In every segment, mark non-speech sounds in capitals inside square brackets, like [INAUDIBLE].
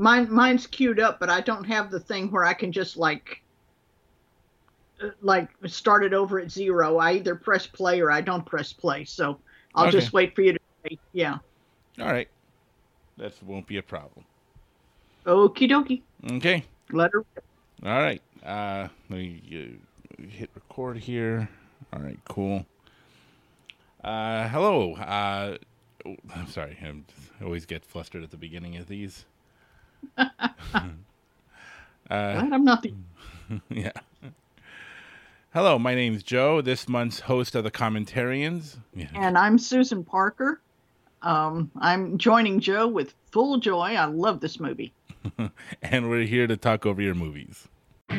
Mine mine's queued up, but I don't have the thing where I can just like uh, like start it over at zero. I either press play or I don't press play. So I'll Okay. just wait for you to say, yeah. All right. That won't be a problem. Okie dokie. Okay. Let her. All right. Uh, let me uh, hit record here. All right. Cool. Uh, hello. Uh, oh, I'm sorry. I'm, I always get flustered at the beginning of these. Uh, Glad I'm not the [LAUGHS] yeah. Hello, my name's Joe, this month's host of the Commentarians. Yeah. and I'm Susan Parker. Um, I'm joining Joe with full joy. I love this movie. [LAUGHS] and we're here to talk over your movies. Uh,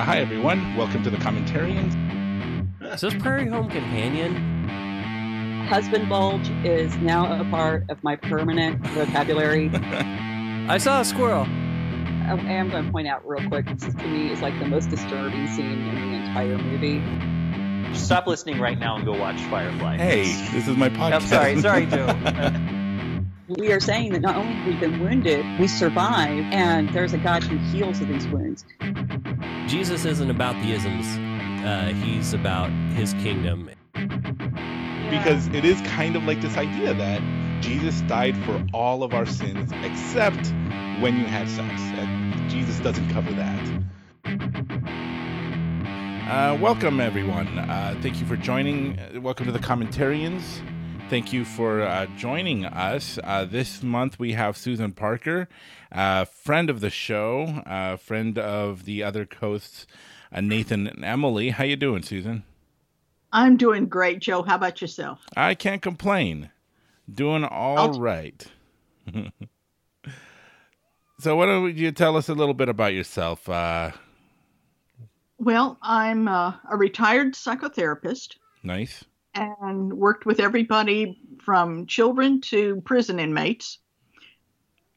hi, everyone. Welcome to the Commentarians. Is this Prairie Home Companion? Husband bulge is now a part of my permanent vocabulary. [LAUGHS] I saw a squirrel. I am going to point out real quick. This to me is like the most disturbing scene in the entire movie. Stop listening right now and go watch Firefly. Hey, this is my podcast. I'm sorry, sorry, Joe. [LAUGHS] We are saying that not only have we been wounded, we survive, and there's a God who heals of these wounds. Jesus isn't about the isms. Uh, he's about his kingdom. Because it is kind of like this idea that Jesus died for all of our sins except when you had sex. And Jesus doesn't cover that. Uh, welcome, everyone. Uh, thank you for joining. Uh, welcome to the Commentarians. Thank you for uh, joining us. Uh, this month we have Susan Parker, uh, friend of the show, uh, friend of the other coasts, uh, Nathan and Emily. How you doing, Susan? I'm doing great, Joe. How about yourself? I can't complain. Doing all I'll- right. [LAUGHS] so, why don't you tell us a little bit about yourself? Uh, Well, I'm uh, a retired psychotherapist nice. and worked with everybody from children to prison inmates.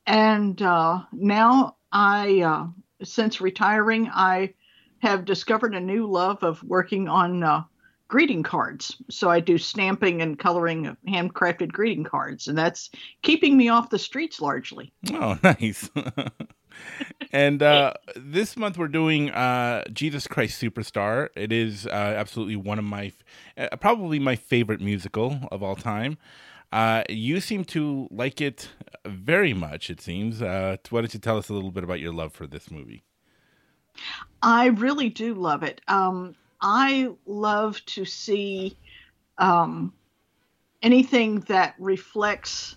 And uh, now I, uh, since retiring, I have discovered a new love of working on uh, greeting cards. So I do stamping and coloring of handcrafted greeting cards, and that's keeping me off the streets largely. Oh, [LAUGHS] nice. [LAUGHS] and uh, this month we're doing uh, Jesus Christ Superstar. It is uh, absolutely one of my, uh, probably my favorite musical of all time. Uh, you seem to like it very much, it seems. Uh, why don't you tell us a little bit about your love for this movie? I really do love it. Um, I love to see um, anything that reflects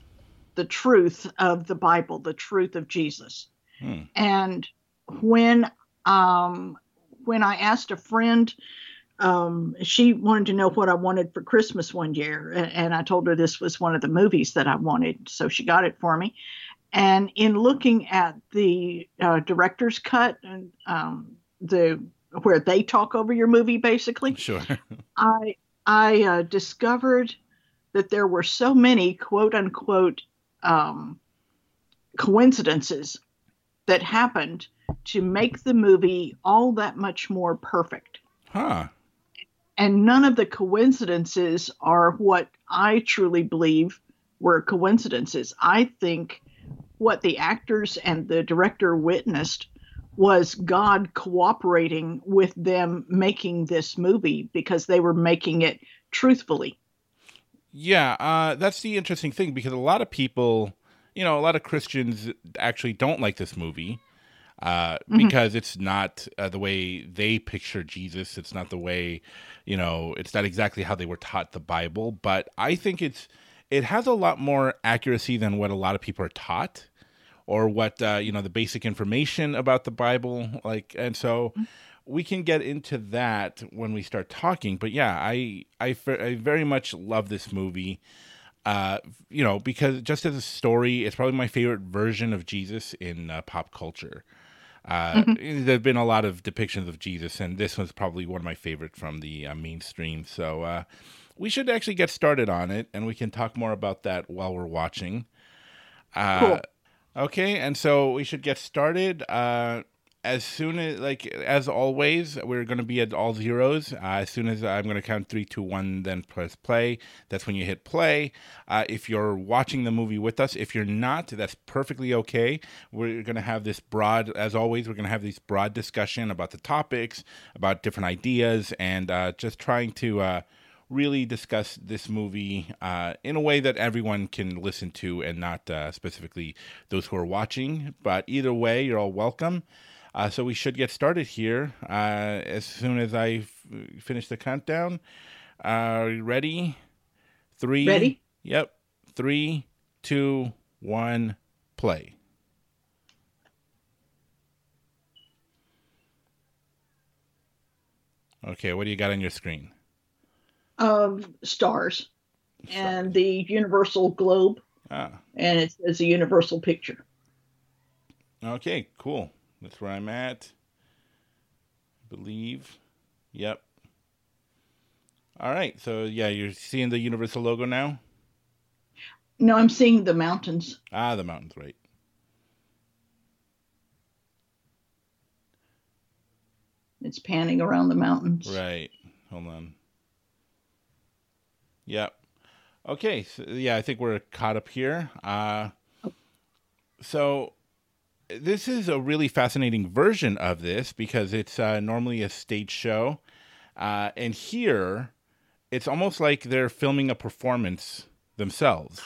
the truth of the Bible, the truth of Jesus. Hmm. And when um, when I asked a friend, um, she wanted to know what I wanted for Christmas one year, and, and I told her this was one of the movies that I wanted, so she got it for me. And in looking at the uh, director's cut and um, the where they talk over your movie, basically, Sure. [LAUGHS] I I uh, discovered that there were so many quote unquote um, coincidences that happened to make the movie all that much more perfect. huh. And none of the coincidences are what I truly believe were coincidences. I think what the actors and the director witnessed was God cooperating with them making this movie because they were making it truthfully. Yeah, uh, that's the interesting thing because a lot of people, you know, a lot of Christians actually don't like this movie uh, Mhm. because it's not uh, the way they picture Jesus. It's not the way, you know, it's not exactly how they were taught the Bible. But I think it's it has a lot more accuracy than what a lot of people are taught, or what uh, you know the basic information about the Bible. Like, and so we can get into that when we start talking. But yeah, I I, I very much love this movie. Uh, you know, because just as a story, it's probably my favorite version of Jesus in uh, pop culture. Uh, There've been a lot of depictions of Jesus, and this one's probably one of my favorite from the uh, mainstream. So uh, we should actually get started on it, and we can talk more about that while we're watching. Uh, Cool. Okay, and so we should get started. Uh, as soon as like as always we're going to be at all zeros. Uh, as soon as i'm going to count three two one then press play. That's when you hit play. Uh, if you're watching the movie with us if you're not that's perfectly okay. We're going to have this broad as always we're going to have this broad discussion about the topics about different ideas and uh, just trying to uh, really discuss this movie uh, in a way that everyone can listen to and not uh, specifically those who are watching. But either way, you're all welcome. Uh, so we should get started here uh, as soon as I f- finish the countdown. Are you ready? Three. Ready? Yep. Three, two, one, play. Okay, what do you got on your screen? Of stars and the universal globe, Ah, and it says a universal picture. okay, cool. That's where I'm at. I believe. Yep. All right, so yeah, you're seeing the Universal logo now? No, I'm seeing the mountains. Ah, the mountains, right. It's panning around the mountains. Right. Hold on. Yep. Okay. So, yeah, I think we're caught up here. Uh, so this is a really fascinating version of this because it's uh, normally a stage show, uh, and here it's almost like they're filming a performance themselves.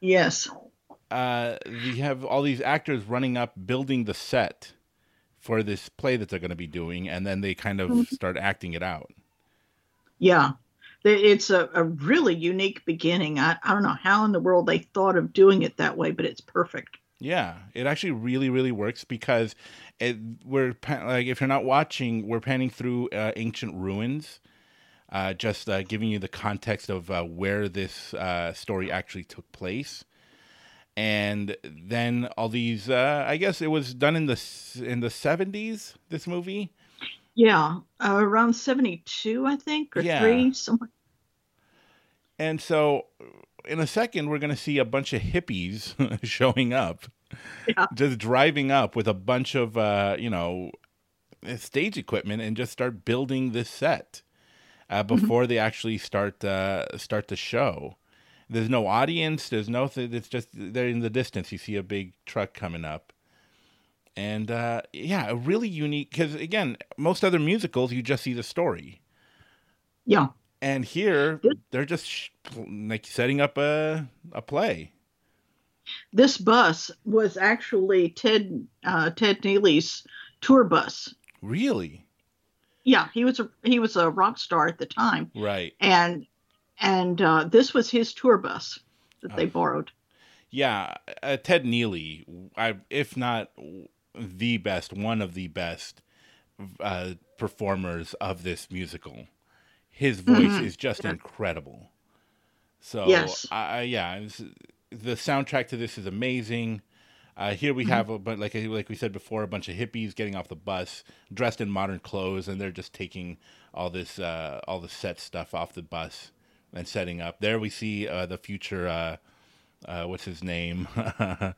Yes. Uh, we have all these actors running up, building the set for this play that they're going to be doing, and then they kind of start acting it out. Yeah. It's a, a really unique beginning. I, I don't know how in the world they thought of doing it that way, but it's perfect. Yeah, it actually really, really works because it, we're like if you're not watching, we're panning through uh, ancient ruins, uh, just uh, giving you the context of uh, where this uh, story actually took place, and then all these. Uh, I guess it was done in the in the seventies. This movie. Yeah. Uh, around 72, I think, or Yeah. three, somewhere. And so, in a second, we're going to see a bunch of hippies [LAUGHS] showing up, Yeah. just driving up with a bunch of, uh, you know, stage equipment and just start building this set uh, before they actually start uh, start the show. There's no audience. There's no. Th- it's just they're in the distance. You see a big truck coming up, and uh, yeah, a really unique. Because again, most other musicals, you just see the story Yeah. and here they're just sh- like setting up a a play. This bus was actually Ted uh, Ted Neely's tour bus. Really? Yeah, he was a he was a rock star at the time, Right. and and uh, this was his tour bus that they Oh. borrowed. Yeah, uh, Ted Neely, I if not the best, one of the best uh, performers of this musical. His voice Mhm. is just Yeah. incredible. So Yes. I, yeah, it's- the soundtrack to this is amazing. Uh, here we Mhm. have a but like like we said before, a bunch of hippies getting off the bus, dressed in modern clothes, and they're just taking all this uh, all the set stuff off the bus and setting up. There we see uh, the future. Uh, uh, what's his name? [LAUGHS]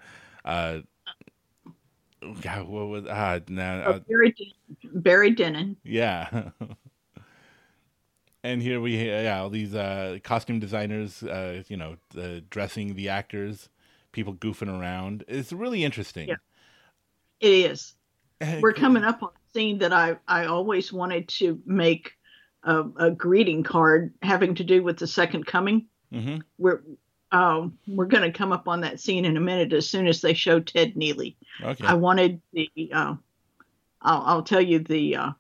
God, what was ah now? Uh, Barry Barry Dennen. Yeah. [LAUGHS] and here we yeah all these uh, costume designers, uh, you know, uh, dressing the actors, people goofing around. It's really interesting. Yeah. It is. We're coming up on a scene that I I always wanted to make a, a greeting card having to do with the second coming. hmm We're um, we're going to come up on that scene in a minute as soon as they show Ted Neely. Okay. I wanted the uh, I'll, I'll tell you the uh,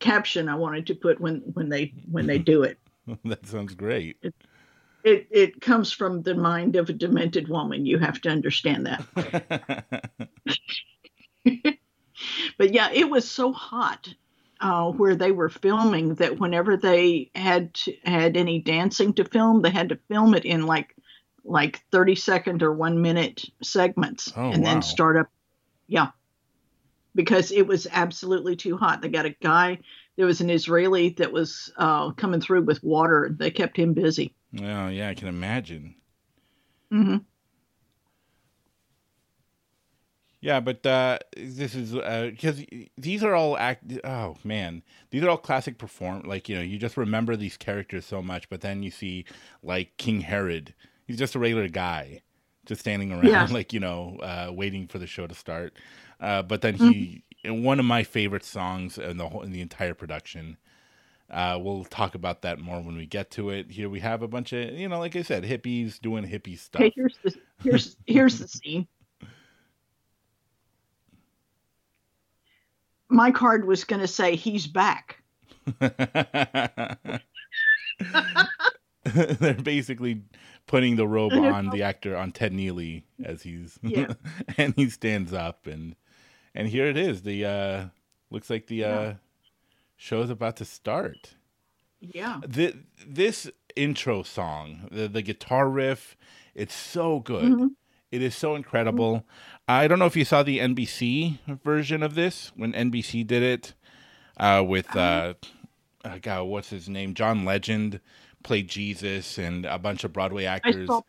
caption I wanted to put when when they when they do it. [LAUGHS] that sounds great. It it comes from the mind of a demented woman. You have to understand that. [LAUGHS] [LAUGHS] But yeah, it was so hot uh, where they were filming that whenever they had to, had any dancing to film, they had to film it in like like thirty second or one minute segments, Oh, and wow. then start up. Yeah, because it was absolutely too hot. They got a guy. There was an Israeli that was uh, coming through with water. They kept him busy. oh yeah, I can imagine. hmm Yeah, but uh, this is because these are all act. Oh man, these are all classic perform. Like you know, you just remember these characters so much, but then you see like King Herod. He's just a regular guy, just standing around, Yeah. [LAUGHS] like you know, uh, waiting for the show to start. Uh, but then he, and one of my favorite songs in the whole in the entire production. Uh, we'll talk about that more when we get to it. Here we have a bunch of, you know, like I said, hippies doing hippie stuff. Okay, here's the here's here's the scene. My card was going to say he's back. [LAUGHS] [LAUGHS] They're basically putting the robe on the actor on Ted Neely as he's [LAUGHS] Yeah. and he stands up and and here it is. The uh looks like the uh Yeah. show's about to start. Yeah. The, this intro song, the the guitar riff, it's so good. Mhm. It is so incredible. I don't know if you saw the NBC version of this when NBC did it uh, with uh, uh, God, what's his name? John Legend played Jesus and a bunch of Broadway I actors. saw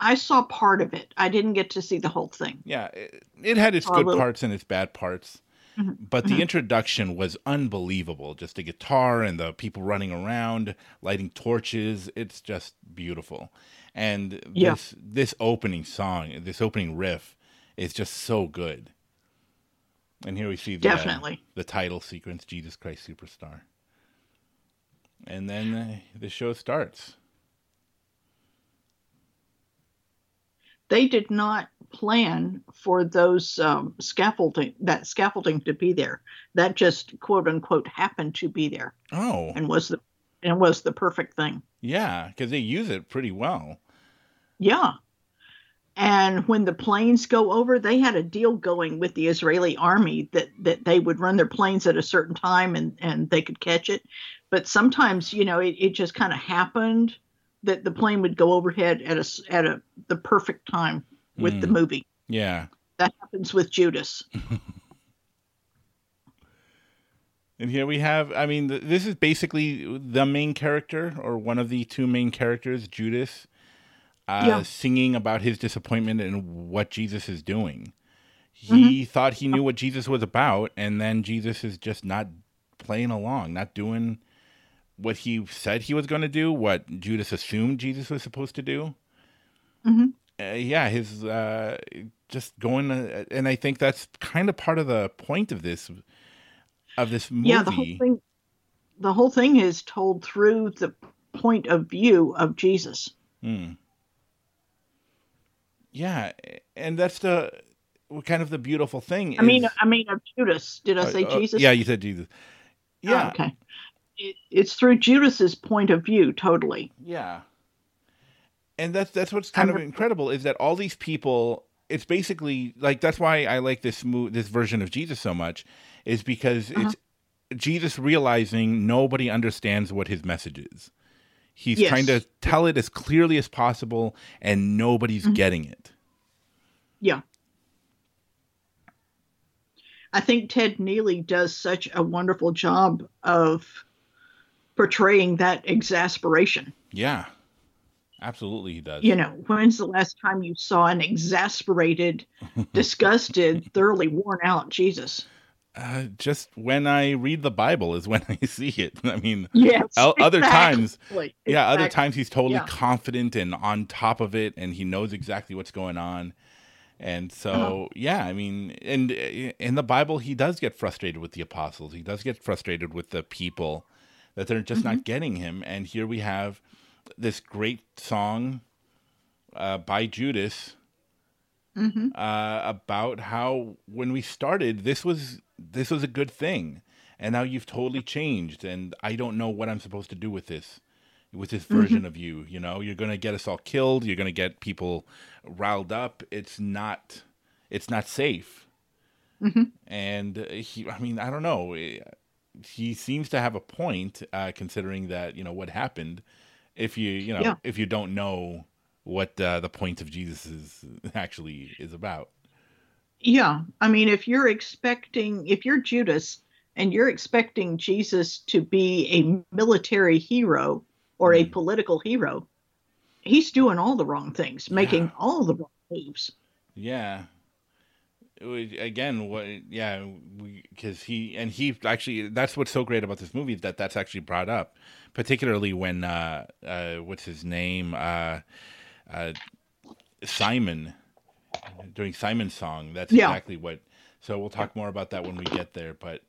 I saw part of it. I didn't get to see the whole thing. Yeah, it, it had its good parts and its bad parts. Mhm, But the mhm. introduction was unbelievable. Just the guitar and the people running around, lighting torches. It's just beautiful. And Yeah. this this opening song, this opening riff is just so good. And here we see the, Definitely. the title sequence, Jesus Christ Superstar. And then uh, the show starts. They did not plan for those um, scaffolding that scaffolding to be there. That just quote unquote happened to be there Oh, and was the and was the perfect thing. yeah, because they use it pretty well. Yeah. And when the planes go over, they had a deal going with the Israeli army that, that they would run their planes at a certain time and, and they could catch it. But sometimes, you know, it, it just kind of happened that the plane would go overhead at a, at a the perfect time with the Mm. movie. Yeah. That happens with Judas. [LAUGHS] And here we have, I mean, th- this is basically the main character or one of the two main characters, Judas, uh, Yeah. singing about his disappointment and what Jesus is doing. He thought he knew what Jesus was about, and then Jesus is just not playing along, not doing what he said he was going to do, what Judas assumed Jesus was supposed to do. Mhm. Uh, yeah, his uh, just going, uh, and I think that's kind of part of the point of this of this movie. Yeah, the whole thing the whole thing is told through the point of view of Jesus. Mm. Yeah, and that's the kind of the beautiful thing. I mean I mean of Judas. Did I uh, say uh, Jesus? yeah, you said Jesus. Oh, Yeah, okay. It, it's through Judas's point of view, totally. yeah. And that's that's what's kind of I'm- incredible is that all these people. It's basically like that's why I like this mo- this version of Jesus so much, is because Uh-huh. it's Jesus realizing nobody understands what his message is. He's Yes. trying to tell it as clearly as possible, and nobody's Mhm. getting it. Yeah. I think Ted Neely does such a wonderful job of portraying that exasperation. Yeah, absolutely, he does. You know, when's the last time you saw an exasperated, [LAUGHS] disgusted, thoroughly worn out Jesus? Uh, just when I read the Bible is when [LAUGHS] I see it. I mean, Yes. other times, exactly, yeah, other times he's totally Yeah. confident and on top of it, and he knows exactly what's going on. And so, Uh-huh. yeah, I mean, and uh, in the Bible, he does get frustrated with the apostles. He does get frustrated with the people that they're just Mm-hmm. not getting him. And here we have this great song uh, by Judas Mhm. uh, about how when we started, this was this was a good thing, and now you've totally changed, and I don't know what I'm supposed to do with this, with this version of you. You know, you're gonna get us all killed. You're gonna get people riled up. It's not, it's not safe. Mhm. And he, I mean, I don't know. Eh, He seems to have a point, uh, considering that you know what happened. If you, you know, Yeah. if you don't know what uh, the point of Jesus is [LAUGHS] actually is about. Yeah. I mean, if you're expecting, if you're Judas and you're expecting Jesus to be a military hero or a Mm. political hero, he's doing all the wrong things, making Yeah. all the wrong moves. Yeah. was- again, what? Yeah, because he and he actually. That's what's so great about this movie that that's actually brought up, particularly when uh, uh, what's his name, uh, uh, Simon, doing Simon's song. That's Yeah. exactly what. So we'll talk more about that when we get there, but.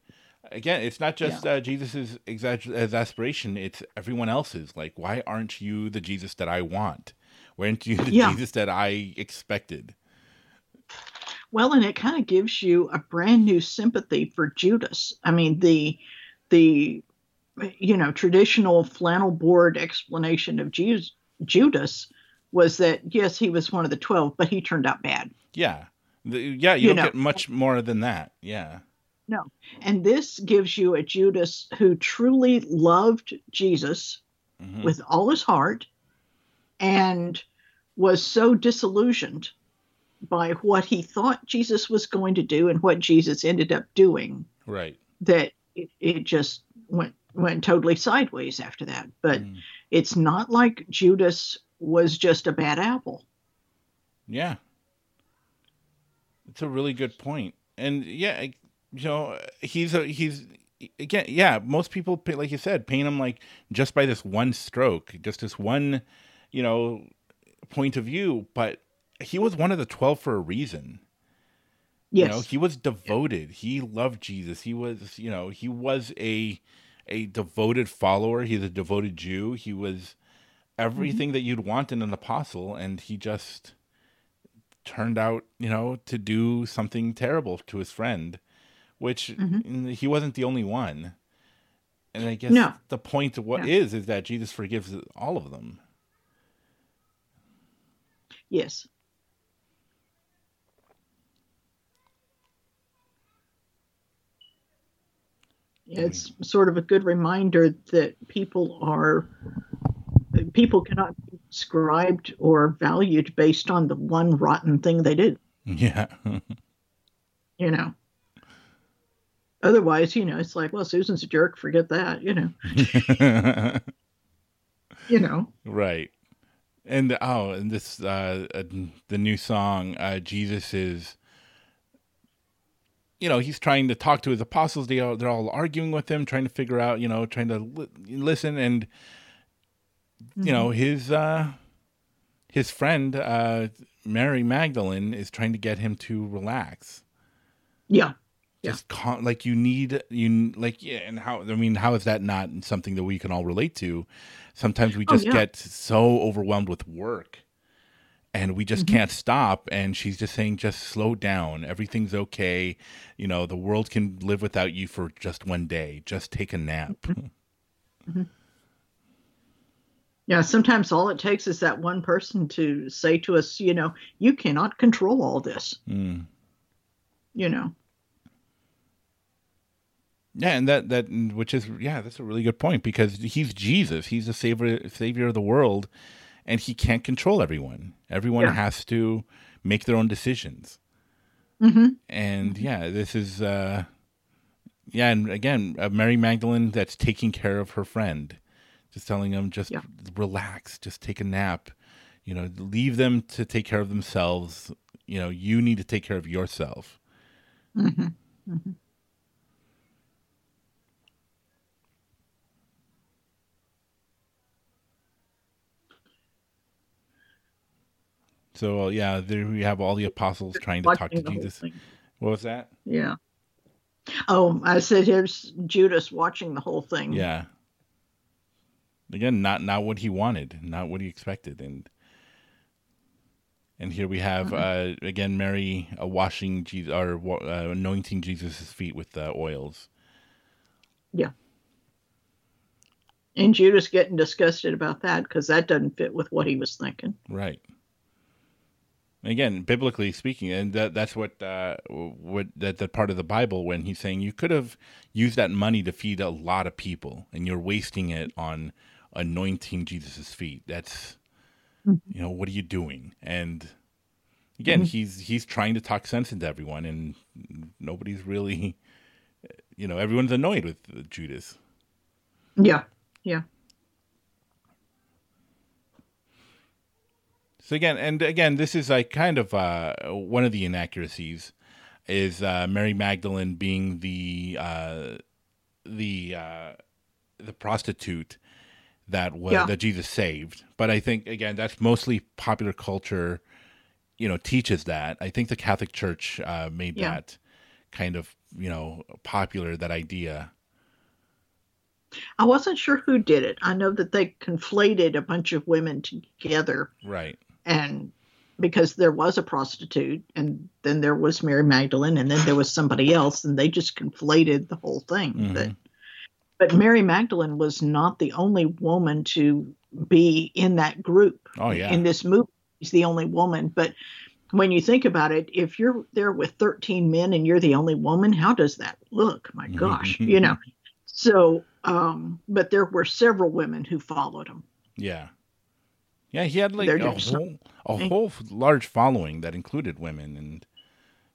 Again, it's not just uh, Jesus's exa- exasperation; it's everyone else's. Like, why aren't you the Jesus that I want? Why aren't you the Yeah. Jesus that I expected? Well, and it kind of gives you a brand new sympathy for Judas. I mean, the the you know traditional flannel board explanation of Ju- Judas was that yes, he was one of the twelve, but he turned out bad. Yeah. The, yeah, you, You don't know. get much more than that. Yeah. No, and this gives you a Judas who truly loved Jesus Mhm. with all his heart and was so disillusioned by what he thought Jesus was going to do and what Jesus ended up doing Right. that it, it just went went totally sideways after that. But Mm. it's not like Judas was just a bad apple. Yeah. It's a really good point. And yeah, you know, he's a he's again, yeah, most people like you said, paint him like just by this one stroke, just this one, you know, point of view, but he was one of the 12 for a reason. Yes. You know, he was devoted. He loved Jesus. He was, you know, he was a a devoted follower. He's a devoted Jew. He was everything that you'd want in an apostle, and he just turned out, you know, to do something terrible to his friend, which Mhm. he wasn't the only one. And I guess No. the point of what No. is is that Jesus forgives all of them. yes. It's sort of a good reminder that people are people cannot be described or valued based on the one rotten thing they did. Yeah. [LAUGHS] you know. Otherwise, you know, it's like, well, Susan's a jerk. Forget that. You know. [LAUGHS] You know. Right. And oh, and this uh, uh the new song uh Jesus is you know, he's trying to talk to his apostles. They are, they're all arguing with him, trying to figure out, you know, trying to li- listen and you know, his uh his friend uh Mary Magdalene is trying to get him to relax. Yeah. Yeah. Just con- like you need you like yeah, and how I mean, how is that not something that we can all relate to? Sometimes we Oh, just yeah. get so overwhelmed with work and we just Mm-hmm. can't stop and she's just saying just slow down everything's okay you know the world can live without you for just one day just take a nap Mm-hmm. Yeah. Sometimes all it takes is that one person to say to us, you know, you cannot control all this. Mm. You know. yeah and that that which is yeah that's a really good point because he's jesus he's the savior savior of the world and he can't control everyone everyone Yeah. has to make their own decisions hmm and yeah this is uh yeah and again uh, mary magdalene that's taking care of her friend just telling them just Yeah. relax just take a nap you know leave them to take care of themselves. You know you need to take care of yourself. Hmm so uh, yeah there we have all the apostles trying to talk to Watching the whole jesus. what was that? Yeah. Oh, I said here's Judas watching the whole thing. yeah again not not what he wanted not what he expected and and here we have uh again mary uh, washing jesus or uh, anointing jesus' feet with uh, oils Yeah. And Judas getting disgusted about that because that doesn't fit with what he was thinking. right again biblically speaking and that that's what uh what that that part of the bible when he's saying you could have used that money to feed a lot of people and you're wasting it on anointing jesus' feet that's you know what are you doing and again he's he's trying to talk sense into everyone and nobody's really [LAUGHS] you know everyone's annoyed with judas Yeah. Yeah. So again, and again, this is like kind of uh, one of the inaccuracies. is uh, Mary Magdalene being the uh, the uh, the prostitute that was Yeah. that Jesus saved. But I think again that's mostly popular culture, you know, teaches that. I think the Catholic Church uh, made Yeah. that kind of you know popular that idea. I wasn't sure who did it. I know that they conflated a bunch of women together Right. and because there was a prostitute and then there was Mary Magdalene and then there was somebody else and they just conflated the whole thing. Mhm. But but Mary Magdalene was not the only woman to be in that group. Oh yeah. In this movie, she's the only woman. But when you think about it, if you're there with 13 men and you're the only woman, how does that look? My [LAUGHS] gosh, you know. So, um, but there were several women who followed him. Yeah. Yeah, he had like a whole a whole large following that included women and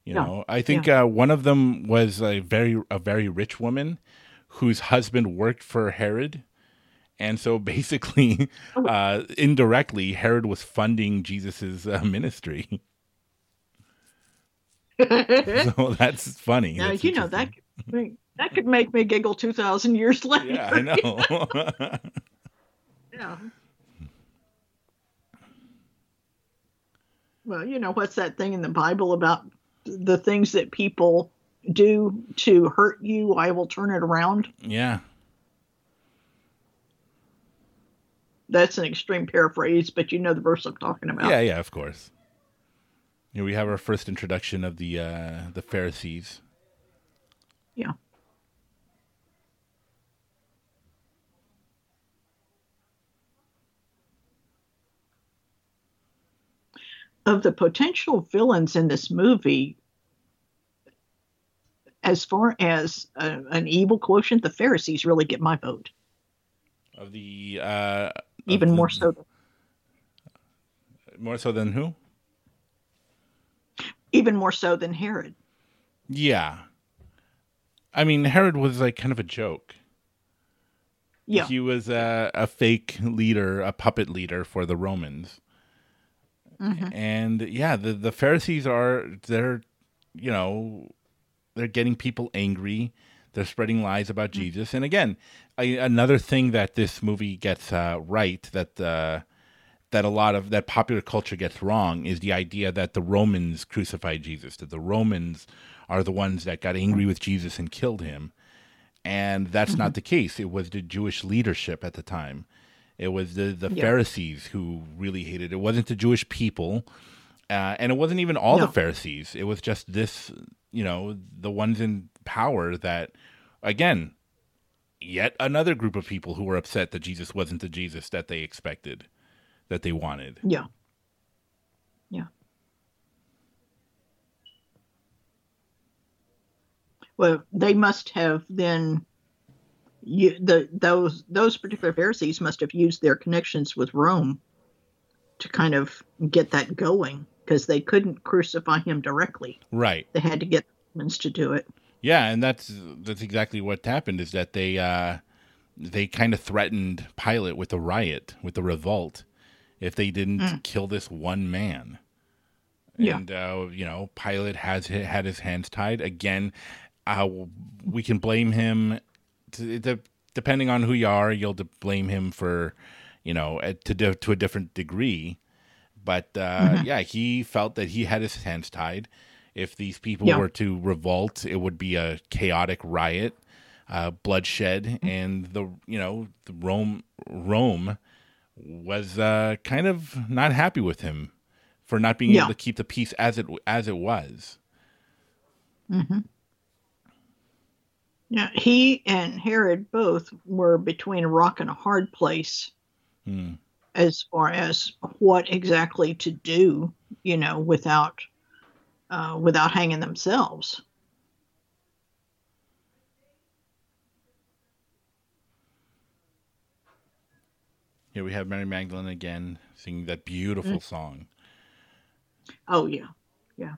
you Yeah, know, I think uh, one of them was a very a very rich woman whose husband worked for Herod. And so [LAUGHS] basically uh indirectly Herod was funding Jesus's uh, ministry. now, [LAUGHS] so that's funny. That's you know that could, make, that could make me giggle 2,000 years later. Yeah, I [LAUGHS] know. Yeah. Well, you know, what's that thing in the Bible about the things that people do to hurt you? I will turn it around. yeah. That's an extreme paraphrase, but you know the verse I'm talking about. Yeah, yeah, of course. Here we have our first introduction of the uh the Pharisees. Yeah. Of the potential villains in this movie, as far as a, an evil quotient, the Pharisees really get my vote, Of the uh of even the- more so. more so than who? Even more so than Herod. Yeah. I mean, Herod was like kind of a joke. Yeah, He was a, a fake leader, a puppet leader for the Romans. Mhm. And yeah, the, the Pharisees are, they're, you know, they're getting people angry. They're spreading lies about Jesus. And again, a, another thing that this movie gets uh, right that uh, that a lot of that popular culture gets wrong is the idea that the Romans crucified Jesus, that the Romans are the ones that got angry with Jesus and killed him. And that's not the case. It was the Jewish leadership at the time. It was the, the Yeah. Pharisees who really hated it. It wasn't the Jewish people. Uh, and it wasn't even all the Pharisees. It was just this, you know, the ones in power that, again, yet another group of people who were upset that Jesus wasn't the Jesus that they expected, that they wanted. yeah, yeah. Well, they must have then. You, the those those particular Pharisees must have used their connections with Rome to kind of get that going because they couldn't crucify him directly. Right. They had to get the Romans to do it. Yeah, and that's that's exactly what happened. Is that they uh, they kind of threatened Pilate with a riot, with a revolt, if they didn't kill this one man. Yeah. And uh, you know, Pilate has had his hands tied again. Uh, we can blame him, to, de- depending on who you are. You'll blame him for, you know, to to a different degree. But uh, yeah, he felt that he had his hands tied. If these people Yeah. were to revolt, it would be a chaotic riot, uh, bloodshed, and the you know the Rome Rome was uh, kind of not happy with him for not being Yeah. able to keep the peace as it as it was. Yeah, he and Herod both were between a rock and a hard place Hmm. As far as what exactly to do, you know, without uh, without hanging themselves. Here we have Mary Magdalene again singing that beautiful Mm. song, Oh yeah, yeah.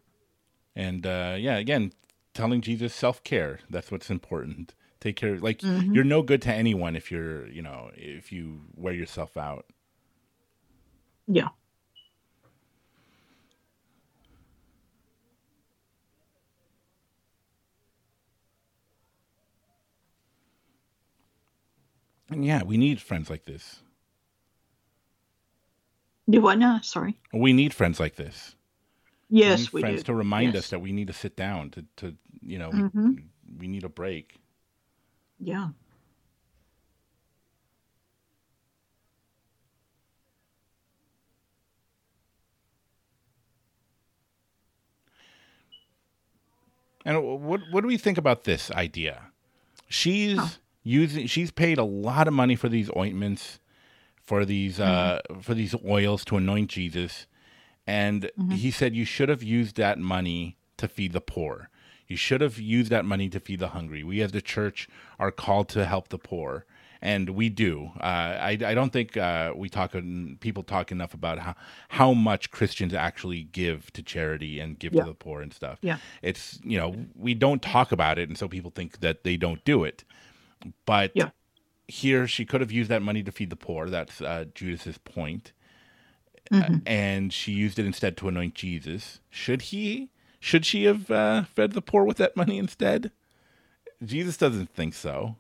and uh, yeah, again telling Jesus self care. That's what's important. Take care. Like Mhm. you're no good to anyone if you're you know if you wear yourself out. Yeah. And yeah, we need friends like this. Do what now? Sorry. We need friends like this. Yes, we, we friends do. to remind yes. us that we need to sit down to to you know mm-hmm. we need a break. Yeah. And what what do we think about this idea? She's Oh. using she's paid a lot of money for these ointments, for these uh for these oils to anoint Jesus. And he said you should have used that money to feed the poor. You should have used that money to feed the hungry. We as the church are called to help the poor. And we do. Uh, I, I don't think uh, we talk people talk enough about how, how much Christians actually give to charity and give Yeah. to the poor and stuff Yeah. it's you know we don't talk about it and so people think that they don't do it but Yeah. here she could have used that money to feed the poor that's uh, judas's point Mm-hmm. Uh, and she used it instead to anoint jesus should he should she have uh, fed the poor with that money instead jesus doesn't think so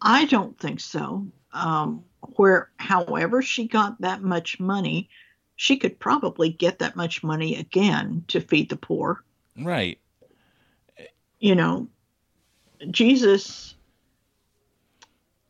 I don't think so. Um, where, however, she got that much money, she could probably get that much money again to feed the poor. right You know, Jesus,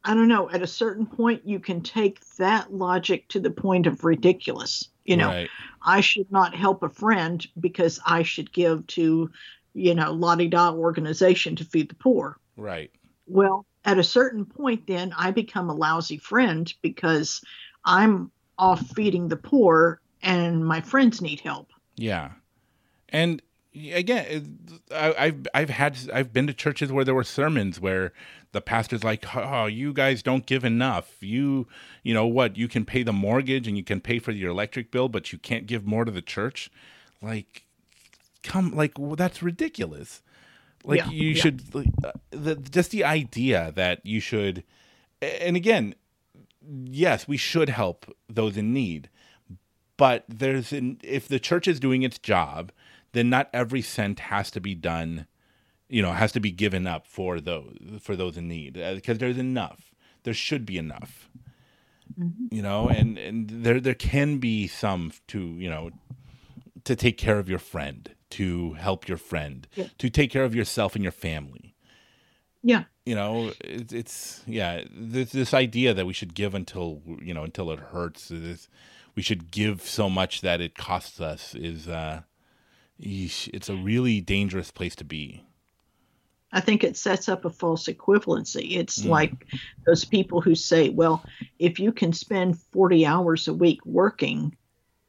I don't know, at a certain point, you can take that logic to the point of ridiculous. You know, right I should not help a friend because I should give to, you know, Lottie Da organization to feed the poor. right Well, at a certain point, then I become a lousy friend because I'm off feeding the poor and my friends need help. Yeah, and again, I, I've I've had I've been to churches where there were sermons where the pastor's like, "Oh, you guys don't give enough. You, you know what? You can pay the mortgage and you can pay for your electric bill, but you can't give more to the church." Like, come, like well, that's ridiculous. Like Yeah, you yeah. should, like, uh, the, just the idea that you should, and again, yes, we should help those in need, but there's an if the church is doing its job, then not every cent has to be done, you know, has to be given up for those for those in need because there's enough. There should be enough. You know, and and there there can be some to, you know, to take care of your friend, to help your friend, Yeah. to take care of yourself and your family Yeah. you know it's, it's yeah this, this idea that we should give until you know until it hurts this, we should give so much that it costs us is uh yeesh, it's a really dangerous place to be I think it sets up a false equivalency. It's like those people who say, well, if you can spend 40 hours a week working,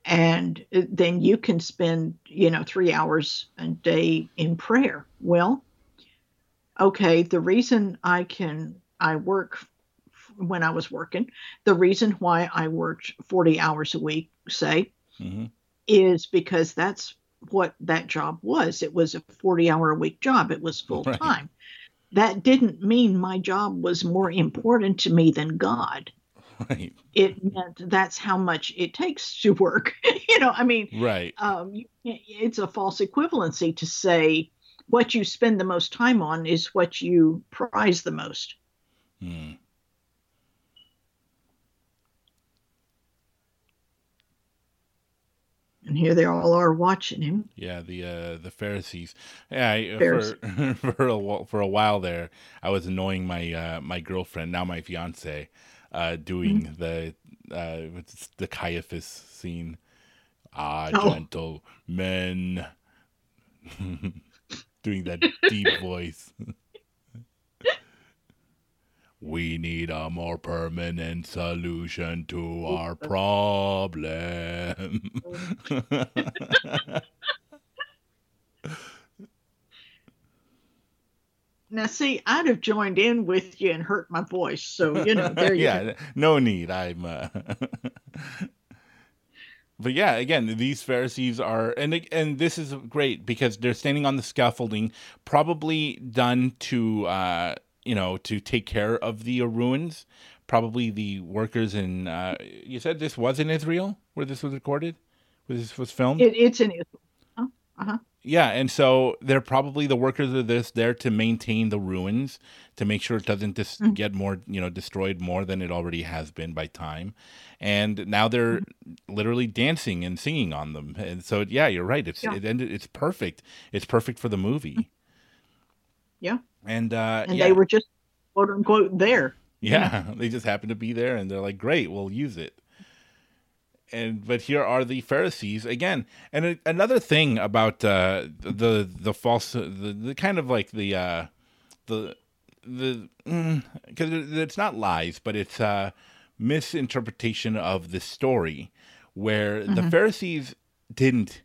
and uh, then you can spend, you know, three hours a day in prayer. Well, okay, the reason I can, I work when I was working, the reason why I worked 40 hours a week, say, hmm is because that's what that job was. It was a 40 hour a week job, it was full [LAUGHS] Right. time. That didn't mean my job was more important to me than God. Right It meant that's how much it takes to work. [LAUGHS] you know, I mean, right um, it's a false equivalency to say what you spend the most time on is what you prize the most. Hmm. And here they all are watching him. yeah the uh the pharisees yeah I, uh, Pharisees. for [LAUGHS] for a, for a while there i was annoying my uh my girlfriend now my fiance uh doing the uh the caiaphas scene. Ah Oh. gentlemen. [LAUGHS] Doing that deep [LAUGHS] voice. [LAUGHS] We need a more permanent solution to our problem Now, see, I'd have joined in with you and hurt my voice. So, you know, there [LAUGHS] you yeah, go. no need. I'm. Uh... [LAUGHS] but yeah, again, these Pharisees are, and and this is great because they're standing on the scaffolding, probably done to, uh, you know, to take care of the ruins. Probably the workers in. Uh, you said this was in Israel, where this was recorded, where this was filmed. It, it's in Israel. Uh-huh. Yeah, and so they're probably the workers of this there to maintain the ruins, to make sure it doesn't dis- Mhm. get more, you know, destroyed more than it already has been by time. And now they're literally dancing and singing on them. And so, yeah, you're right. It's Yeah. it ended. It's perfect. It's perfect for the movie. Yeah. And uh, and yeah, they were just quote unquote there. yeah, [LAUGHS] they just happened to be there, and they're like, "Great, we'll use it." And but here are the Pharisees again, and a, another thing about uh, the the false, the, the kind of like the uh, the the because it's not lies, but it's uh, misinterpretation of the story, where the Mhm. Pharisees didn't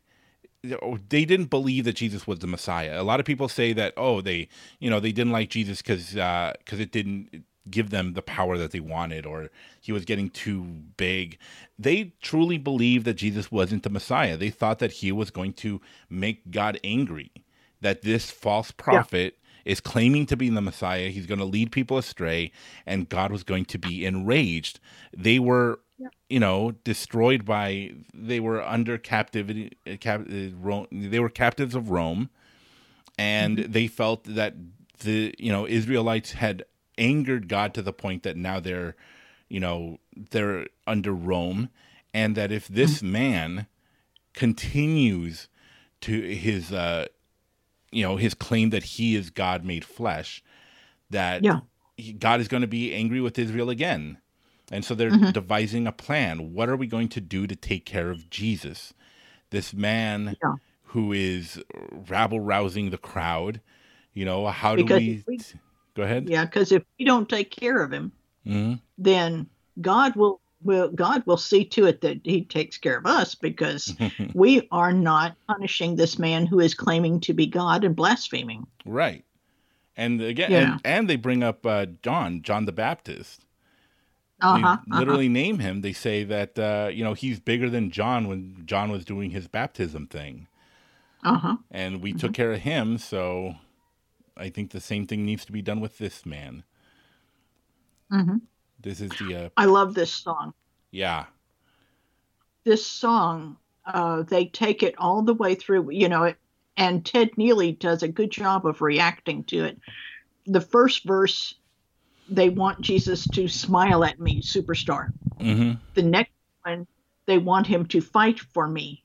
they didn't believe that Jesus was the Messiah. A lot of people say that oh they you know they didn't like Jesus because because it didn't give them the power that they wanted or he was getting too big. They truly believed that Jesus wasn't the Messiah. They thought that he was going to make God angry. That this false prophet is claiming to be the Messiah. He's going to lead people astray and God was going to be enraged. They were Yeah. you know destroyed by they were under captivity uh, cap, uh, they were captives of Rome and they felt that the you know Israelites had angered God to the point that now they're you know they're under Rome and that if this man continues to his uh you know his claim that he is God made flesh that Yeah. he- God is going to be angry with Israel again and so they're Mhm. devising a plan what are we going to do to take care of Jesus this man Yeah. who is rabble rousing the crowd you know how do we, we- go ahead Yeah, because if we don't take care of him, Mhm. then God will will God will see to it that He takes care of us because [LAUGHS] we are not punishing this man who is claiming to be God and blaspheming. Right. And again, Yeah. and, and they bring up uh, John, John the Baptist. Uh They huh. literally name him. They say that uh, you know he's bigger than John when John was doing his baptism thing, Uh huh. and we Mm-hmm. took care of him. So I think the same thing needs to be done with this man. hmm This is the uh, I love this song. yeah, This song, uh, they take it all the way through. You know, it, and Ted Neeley does a good job of reacting to it. The first verse, they want Jesus to smile at me, superstar. hmm The next one, they want him to fight for me.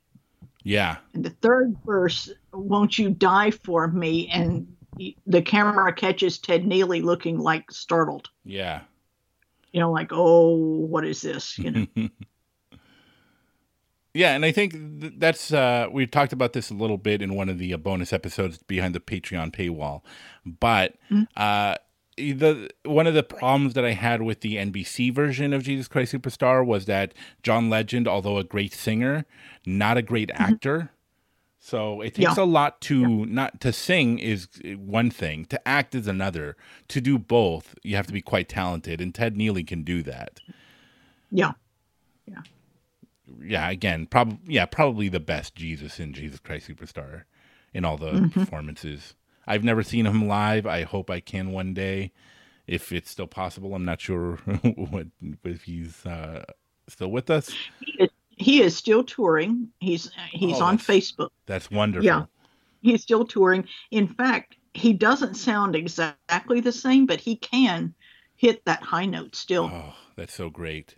yeah, And the third verse, won't you die for me? And the camera catches Ted Neeley looking like startled, yeah. you know, like, oh, what is this? You know, [LAUGHS] yeah, and I think th- that's uh, we've talked about this a little bit in one of the uh, bonus episodes behind the Patreon paywall, but Mm. uh, the one of the problems that I had with the NBC version of Jesus Christ Superstar was that John Legend, although a great singer, not a great actor. So it takes Yeah. a lot to not to sing is one thing, to act is another. To do both, you have to be quite talented, and Ted Neeley can do that. yeah. yeah, yeah. again, probably yeah, probably the best Jesus in Jesus Christ Superstar in all the Mhm. performances. I've never seen him live. I hope I can one day, if it's still possible. I'm not sure [LAUGHS] what if he's uh, still with us. He is, he is still touring. He's he's Oh, on Facebook. That's wonderful. Yeah. He's still touring. In fact, he doesn't sound exactly the same, but he can hit that high note still. Oh, that's so great.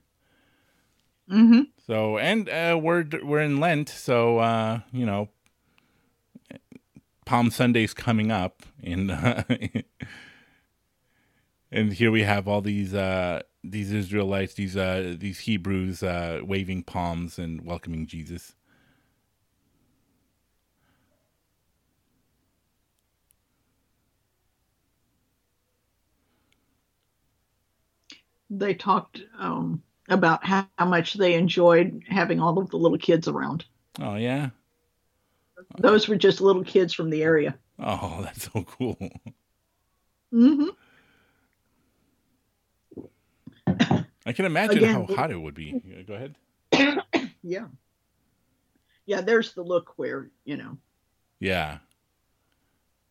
hmm So and uh, we're we're in Lent, so uh, you know, Palm Sunday's coming up, and uh, [LAUGHS] and here we have all these uh, these Israelites, these uh, these Hebrews uh, waving palms and welcoming Jesus. They talked um, about how, how much they enjoyed having all of the little kids around. Oh yeah. Those were just little kids from the area. Oh, [LAUGHS] that's so cool. hmm I can imagine Again, how it- hot it would be. Go ahead. [COUGHS] Yeah. Yeah, there's the look where, you know, Yeah.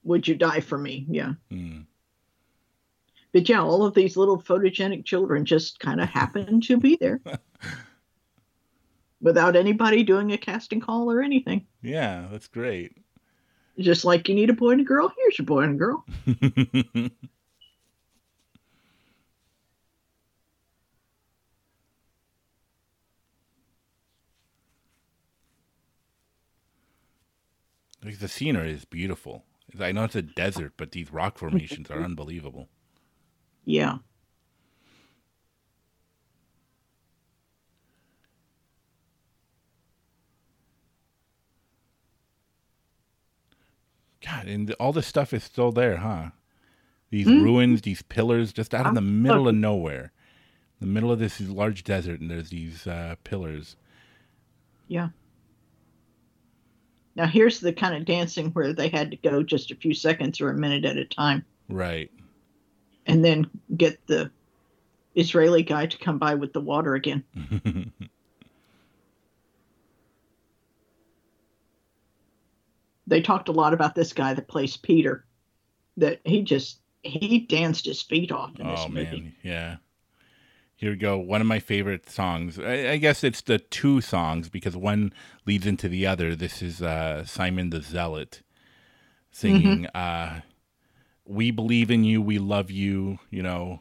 would you die for me? Yeah. Hmm. But yeah, all of these little photogenic children just kind of happen to be there [LAUGHS] without anybody doing a casting call or anything. Yeah, that's great. Just like you need a boy and a girl, here's your boy and a girl. [LAUGHS] like the scenery is beautiful. I know it's a desert, but these rock formations are unbelievable. Yeah. God, and all this stuff is still there, huh? These Mhm. ruins, these pillars, just out in the middle of nowhere, the middle of this large desert, and there's these uh, pillars. Yeah. Now here's the kind of dancing where they had to go just a few seconds or a minute at a time Right. and then get the Israeli guy to come by with the water again. [LAUGHS] They talked a lot about this guy that plays Peter, that he just he danced his feet off in this oh movie. man, yeah. Here we go. One of my favorite songs. I, I guess it's the two songs because one leads into the other. This is uh, Simon the Zealot singing, uh, "We believe in you. We love you. You know,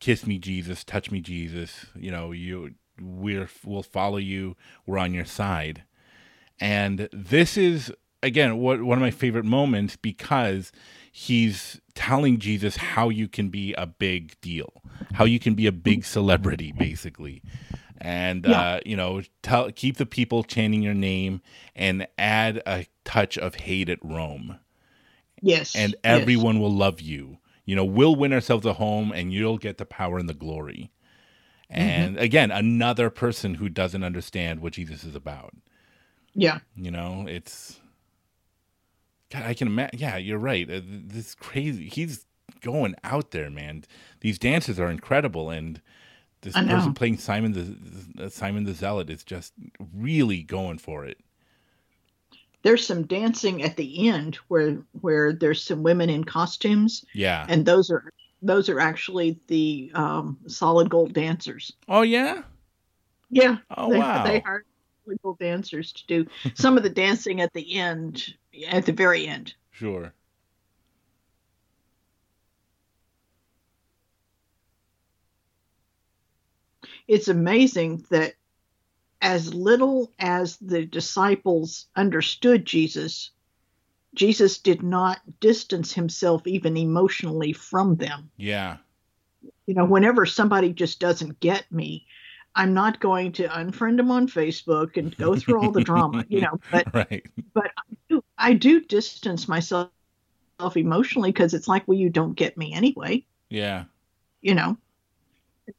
kiss me, Jesus. Touch me, Jesus. You know, you we're we'll follow you. We're on your side." And this is again what one of my favorite moments because he's telling Jesus how you can be a big deal, how you can be a big celebrity, basically. And Yeah. uh, you know, tell keep the people chanting your name and add a touch of hate at Rome. Yes. And yes. everyone will love you. You know, we'll win ourselves a home and you'll get the power and the glory. And again, another person who doesn't understand what Jesus is about. Yeah. You know, it's God. I can imagine. Yeah, you're right. Uh, This is crazy. He's going out there, man. These dances are incredible, and this person playing Simon the uh, Simon the Zealot is just really going for it. There's some dancing at the end where where there's some women in costumes Yeah. and those are those are actually the um, solid gold dancers. oh yeah. Yeah. Oh they, wow. They hired gold dancers to do some of the dancing at the end, at the very end. Sure. It's amazing that as little as the disciples understood Jesus, Jesus did not distance himself even emotionally from them. Yeah. you know, whenever somebody just doesn't get me, I'm not going to unfriend them on Facebook and go through all the drama, you know, but [LAUGHS] Right. but I do, I do distance myself emotionally because it's like, well, you don't get me anyway, Yeah. you know.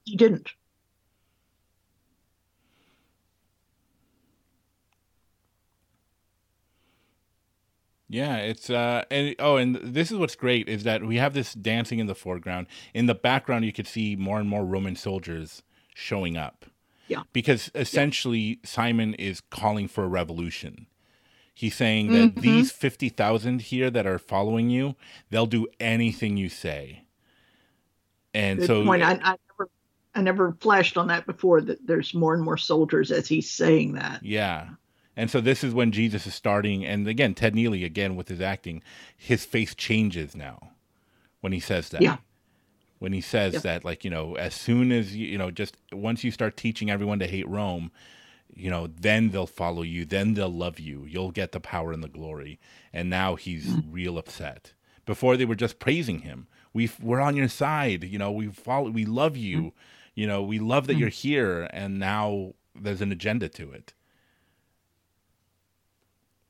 He didn't. Yeah, it's uh and oh and this is what's great is that we have this dancing in the foreground. In the background you could see more and more Roman soldiers showing up. Yeah. Because essentially Simon is calling for a revolution. He's saying that Mhm. these 50,000 here that are following you, they'll do anything you say. And Good so point. I, I never, I never flashed on that before. That there's more and more soldiers as he's saying that. Yeah. And so this is when Jesus is starting, and again, Ted Neeley, again with his acting, his face changes now when he says that. Yeah. When he says Yeah. that, like, you know, as soon as you, you know, just once you start teaching everyone to hate Rome, you know, then they'll follow you, then they'll love you, you'll get the power and the glory. And now he's Mm. real upset. Before they were just praising him. We we're on your side, you know, we follow, we love you, you know, we love that you're here, and now there's an agenda to it.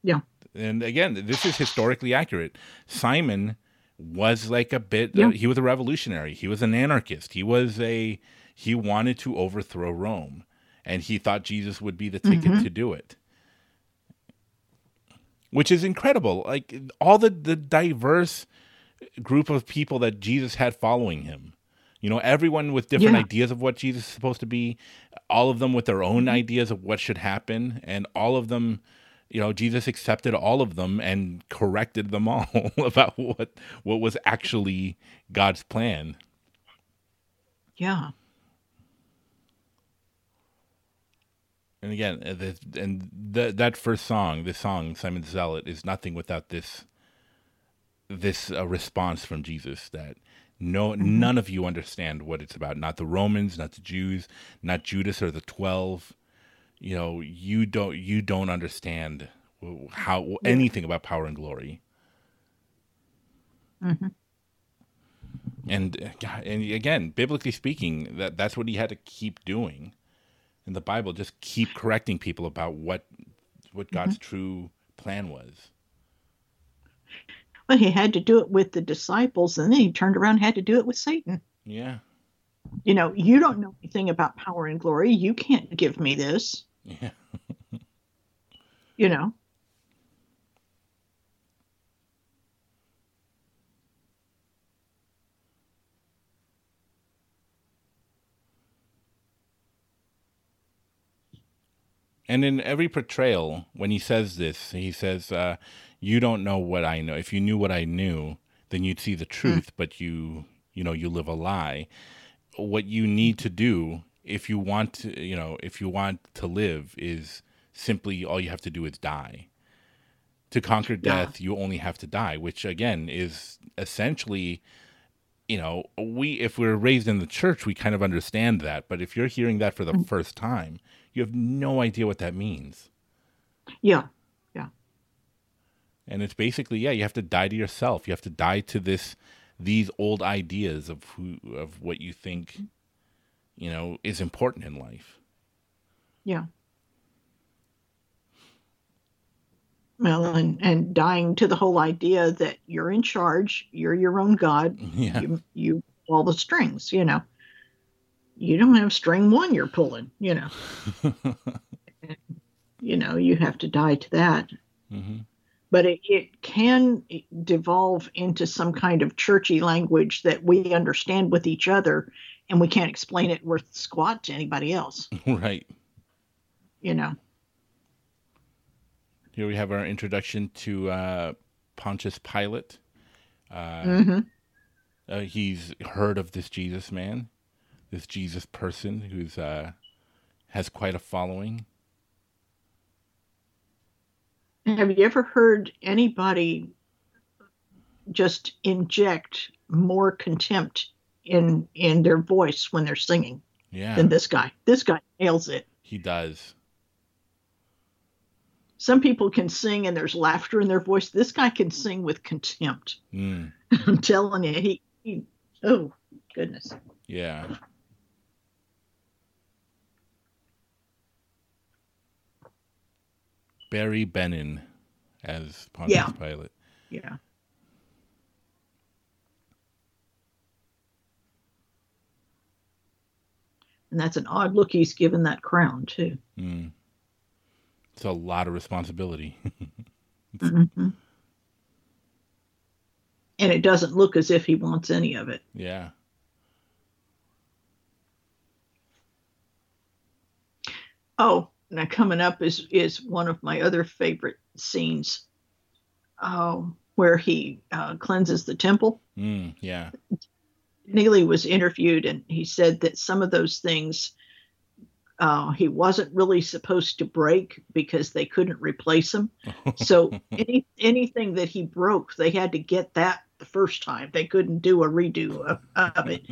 Yeah. and again, this is historically accurate. Simon was like a bit. Yeah. Uh, he was a revolutionary. He was an anarchist. He was a. He wanted to overthrow Rome, and he thought Jesus would be the ticket Mhm. to do it. Which is incredible. Like all the the diverse group of people that Jesus had following him. You know, everyone with different Yeah. ideas of what Jesus is supposed to be, all of them with their own ideas of what should happen, and all of them, you know, Jesus accepted all of them and corrected them all [LAUGHS] about what what was actually God's plan. Yeah. And again, uh, the, and the, that first song, this song, Simon Zealot, is nothing without this this uh, response from Jesus that no Mm-hmm. none of you understand what it's about. Not the Romans, not the Jews, not Judas or the twelve. You know, you don't you don't understand how anything about power and glory. Mhm. And uh, and again, biblically speaking, that that's what he had to keep doing in the Bible. Just keep correcting people about what what God's true plan was. well he had to do it with the disciples, and then he turned around and had to do it with Satan. Yeah, You know, you don't know anything about power and glory. You can't give me this. Yeah, You know. And in every portrayal, when he says this, he says, uh, "You don't know what I know. If you knew what I knew, then you'd see the truth. But you, you know, you live a lie. What you need to do, if you want to, you know, if you want to live, is simply all you have to do is die. To conquer Yeah. death, you only have to die, which again is essentially." You know, we if we're raised in the church, we kind of understand that. But if you're hearing that for the mm. first time, you have no idea what that means. Yeah. Yeah. And it's basically, yeah, you have to die to yourself. You have to die to this these old ideas of who of what you think, mm. You know, is important in life. Yeah. Well, and, and dying to the whole idea that you're in charge, you're your own God, [LAUGHS] Yeah. you you pull all the strings, you know. You don't have string one you're pulling, you know. [LAUGHS] you know, you have to die to that. hmm But it, it can devolve into some kind of churchy language that we understand with each other and we can't explain it worth squat to anybody else, [LAUGHS] Right. you know. Here we have our introduction to uh, Pontius Pilate. Uh, hmm uh, he's heard of this Jesus man, this Jesus person who's uh, has quite a following. Have you ever heard anybody just inject more contempt in in their voice when they're singing Yeah, than this guy? This guy nails it. he does. Some people can sing and there's laughter in their voice. This guy can sing with contempt. Mm, [LAUGHS] I'm telling you, he, he oh goodness. yeah. Barry Dennen as Pontius Yeah. Pilate. Yeah. And that's an odd look he's given that crown too. Mm. It's a lot of responsibility. [LAUGHS] Mhm. And it doesn't look as if he wants any of it. yeah. Oh, now coming up is is one of my other favorite scenes. Oh, where he uh, cleanses the temple. Mm, yeah. Neeley was interviewed, and he said that some of those things uh, he wasn't really supposed to break because they couldn't replace him. [LAUGHS] So any anything that he broke, they had to get that the first time. They couldn't do a redo of, of it.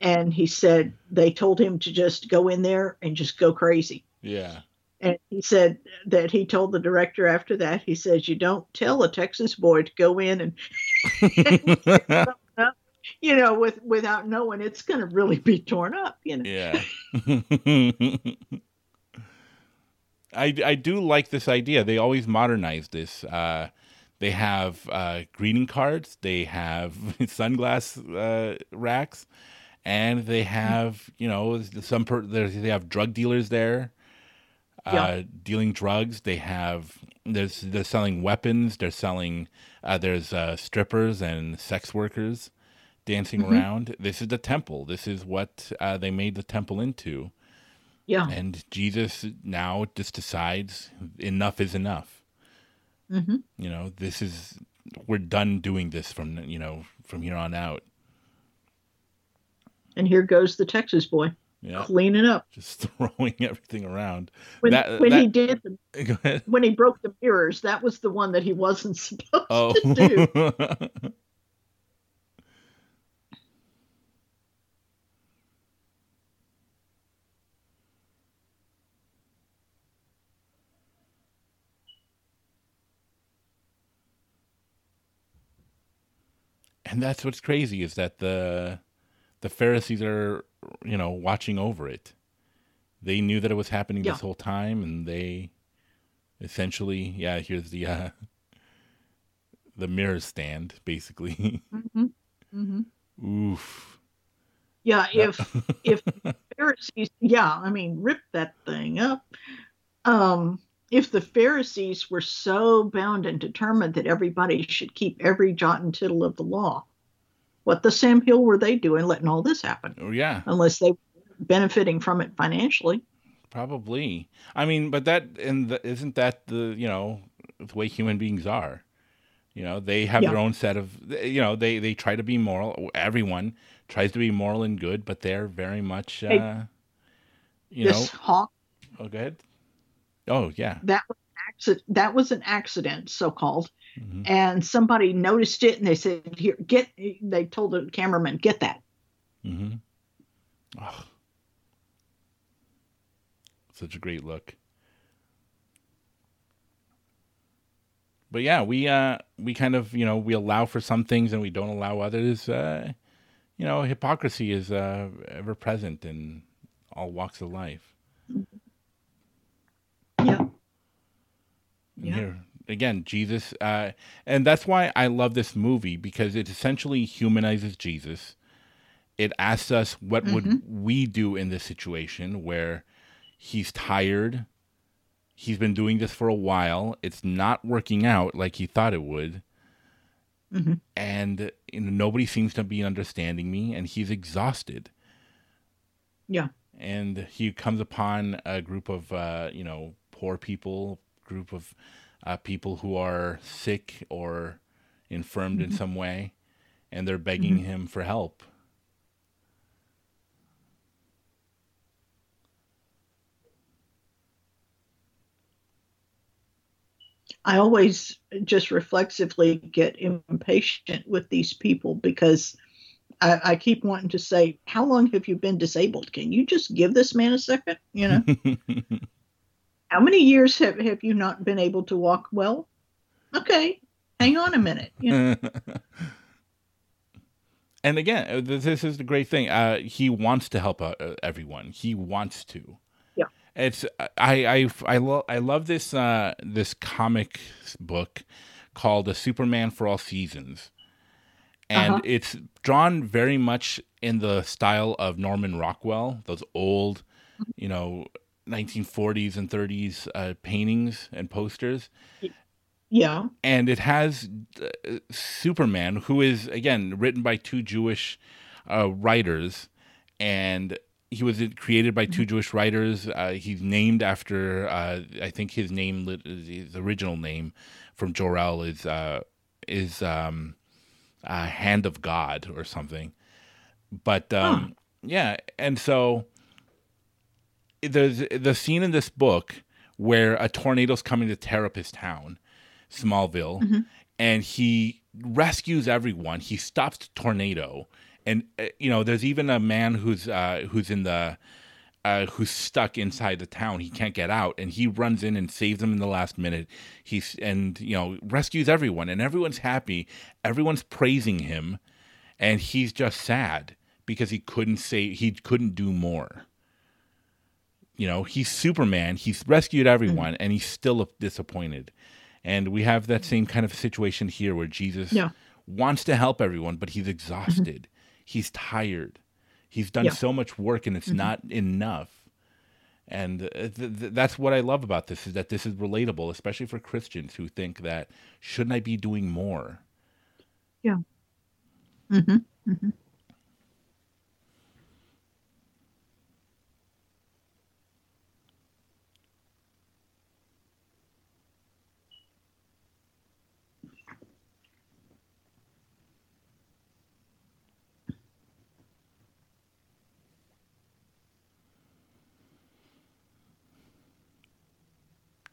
And he said they told him to just go in there and just go crazy. yeah. And he said that he told the director after that, he says, You don't tell a Texas boy to go in and, [LAUGHS] [LAUGHS] you know, with without knowing it's going to really be torn up, you know. Yeah. [LAUGHS] I, I do like this idea. They always modernize this. Uh, they have uh, greeting cards, they have [LAUGHS] sunglass uh, racks, and they have, you know, some per- they have drug dealers there uh, Yeah. dealing drugs. They have there's they're selling weapons. They're selling uh, there's uh, strippers and sex workers dancing Mhm. around. This is the temple. This is what uh, they made the temple into. Yeah. And Jesus now just decides enough is enough. hmm You know, this is we're done doing this from you know from here on out. And here goes the Texas boy. Yeah. cleaning up. Just [LAUGHS] throwing everything around. When, That- when he did the, [LAUGHS] when he broke the mirrors, that was the one that he wasn't [LAUGHS] supposed Oh. to do. And that's what's crazy is that the the Pharisees are, you know, watching over it. They knew that it was happening Yeah. this whole time, and they essentially, yeah, here's the uh, [LAUGHS] the mirror stand, basically. hmm hmm Oof. Yeah, Yeah. if if [LAUGHS] Pharisees, yeah, I mean, rip that thing up. Um, if the Pharisees were so bound and determined that everybody should keep every jot and tittle of the law, what the Sam Hill were they doing, letting all this happen? Oh, yeah. Unless they were benefiting from it financially. Probably. I mean, but that and the, isn't that the you know the way human beings are. You know, they have Yeah. their own set of you know they they try to be moral. Everyone tries to be moral and good, but they're very much uh, Hey, you this know. hawk, Oh, go ahead. Oh yeah. that was accident, that was an accident, so called, hmm and somebody noticed it and they said, "Here, get." They told the cameraman, "Get that." hmm Oh. Such a great look. But yeah, we uh we kind of, you know, we allow for some things and we don't allow others. Uh you know, hypocrisy is uh ever present in all walks of life. Yeah. And Yeah. here again, Jesus uh and that's why I love this movie because it essentially humanizes Jesus. It asks us what would we do in this situation where he's tired. He's been doing this for a while. It's not working out like he thought it would. Mhm. And you know, nobody seems to be understanding me and he's exhausted. Yeah. And he comes upon a group of uh, you know, poor people, group of uh, people who are sick or infirmed in some way, and they're begging him for help. I always just reflexively get impatient with these people because I, I keep wanting to say, How long have you been disabled? Can you just give this man a second? You know, [LAUGHS] how many years have, have you not been able to walk well? Okay, hang on a minute. You know, [LAUGHS] and again, uh, this is the great thing. Uh, he wants to help uh, uh, everyone. He wants to. Yeah. It's I I I love I love this uh this comic book called "A Superman for All Seasons," and Uh-huh. it's drawn very much in the style of Norman Rockwell, those old, you know, 1940s and 30s uh, paintings and posters. Yeah, and it has uh, Superman, who is again written by two Jewish uh, writers, and he was created by two Jewish writers. Uh, he's named after, uh, I think his name, his original name from Jor-El is uh, is um, uh, Hand of God or something. But um, yeah, and so there's the scene in this book where a tornado's coming to tear up his town, Smallville, and he rescues everyone. He stops the tornado, and uh, you know, there's even a man who's uh, who's in the uh, who's stuck inside the town. He can't get out, and he runs in and saves them in the last minute. He's and you know rescues everyone, and everyone's happy. Everyone's praising him, and he's just sad because he couldn't say he couldn't do more. You know, he's Superman. He's rescued everyone, and he's still disappointed. And we have that same kind of situation here where Jesus Yeah. wants to help everyone, but he's exhausted. He's tired. He's done Yeah. so much work, and it's not enough. And uh, th- th- that's what I love about this is that this is relatable, especially for Christians who think that shouldn't I be doing more? hmm hmm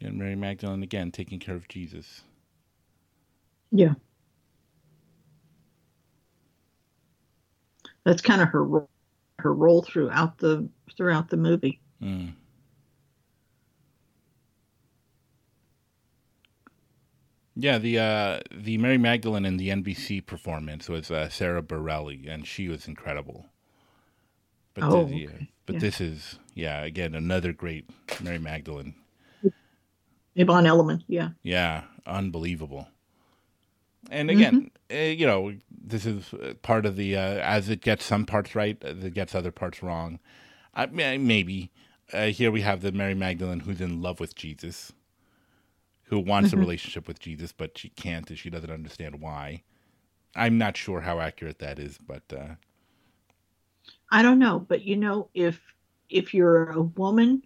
And Mary Magdalene again taking care of Jesus. Yeah. That's kind of her ro- her role throughout the throughout the movie. Mm. Yeah, the uh, the Mary Magdalene in the NBC performance was uh, Sarah Bareilles, and she was incredible. But Oh, okay. but Yeah. this is yeah again another great Mary Magdalene. Yvonne Elliman, yeah. Yeah, unbelievable. And Mm-hmm. again, uh, you know, this is part of the uh, as it gets some parts right, it gets other parts wrong. I, may- maybe uh, here we have the Mary Magdalene who's in love with Jesus, who wants Mm-hmm. a relationship with Jesus, but she can't, and she doesn't understand why. I'm not sure how accurate that is, but uh, I don't know, but you know, if if you're a woman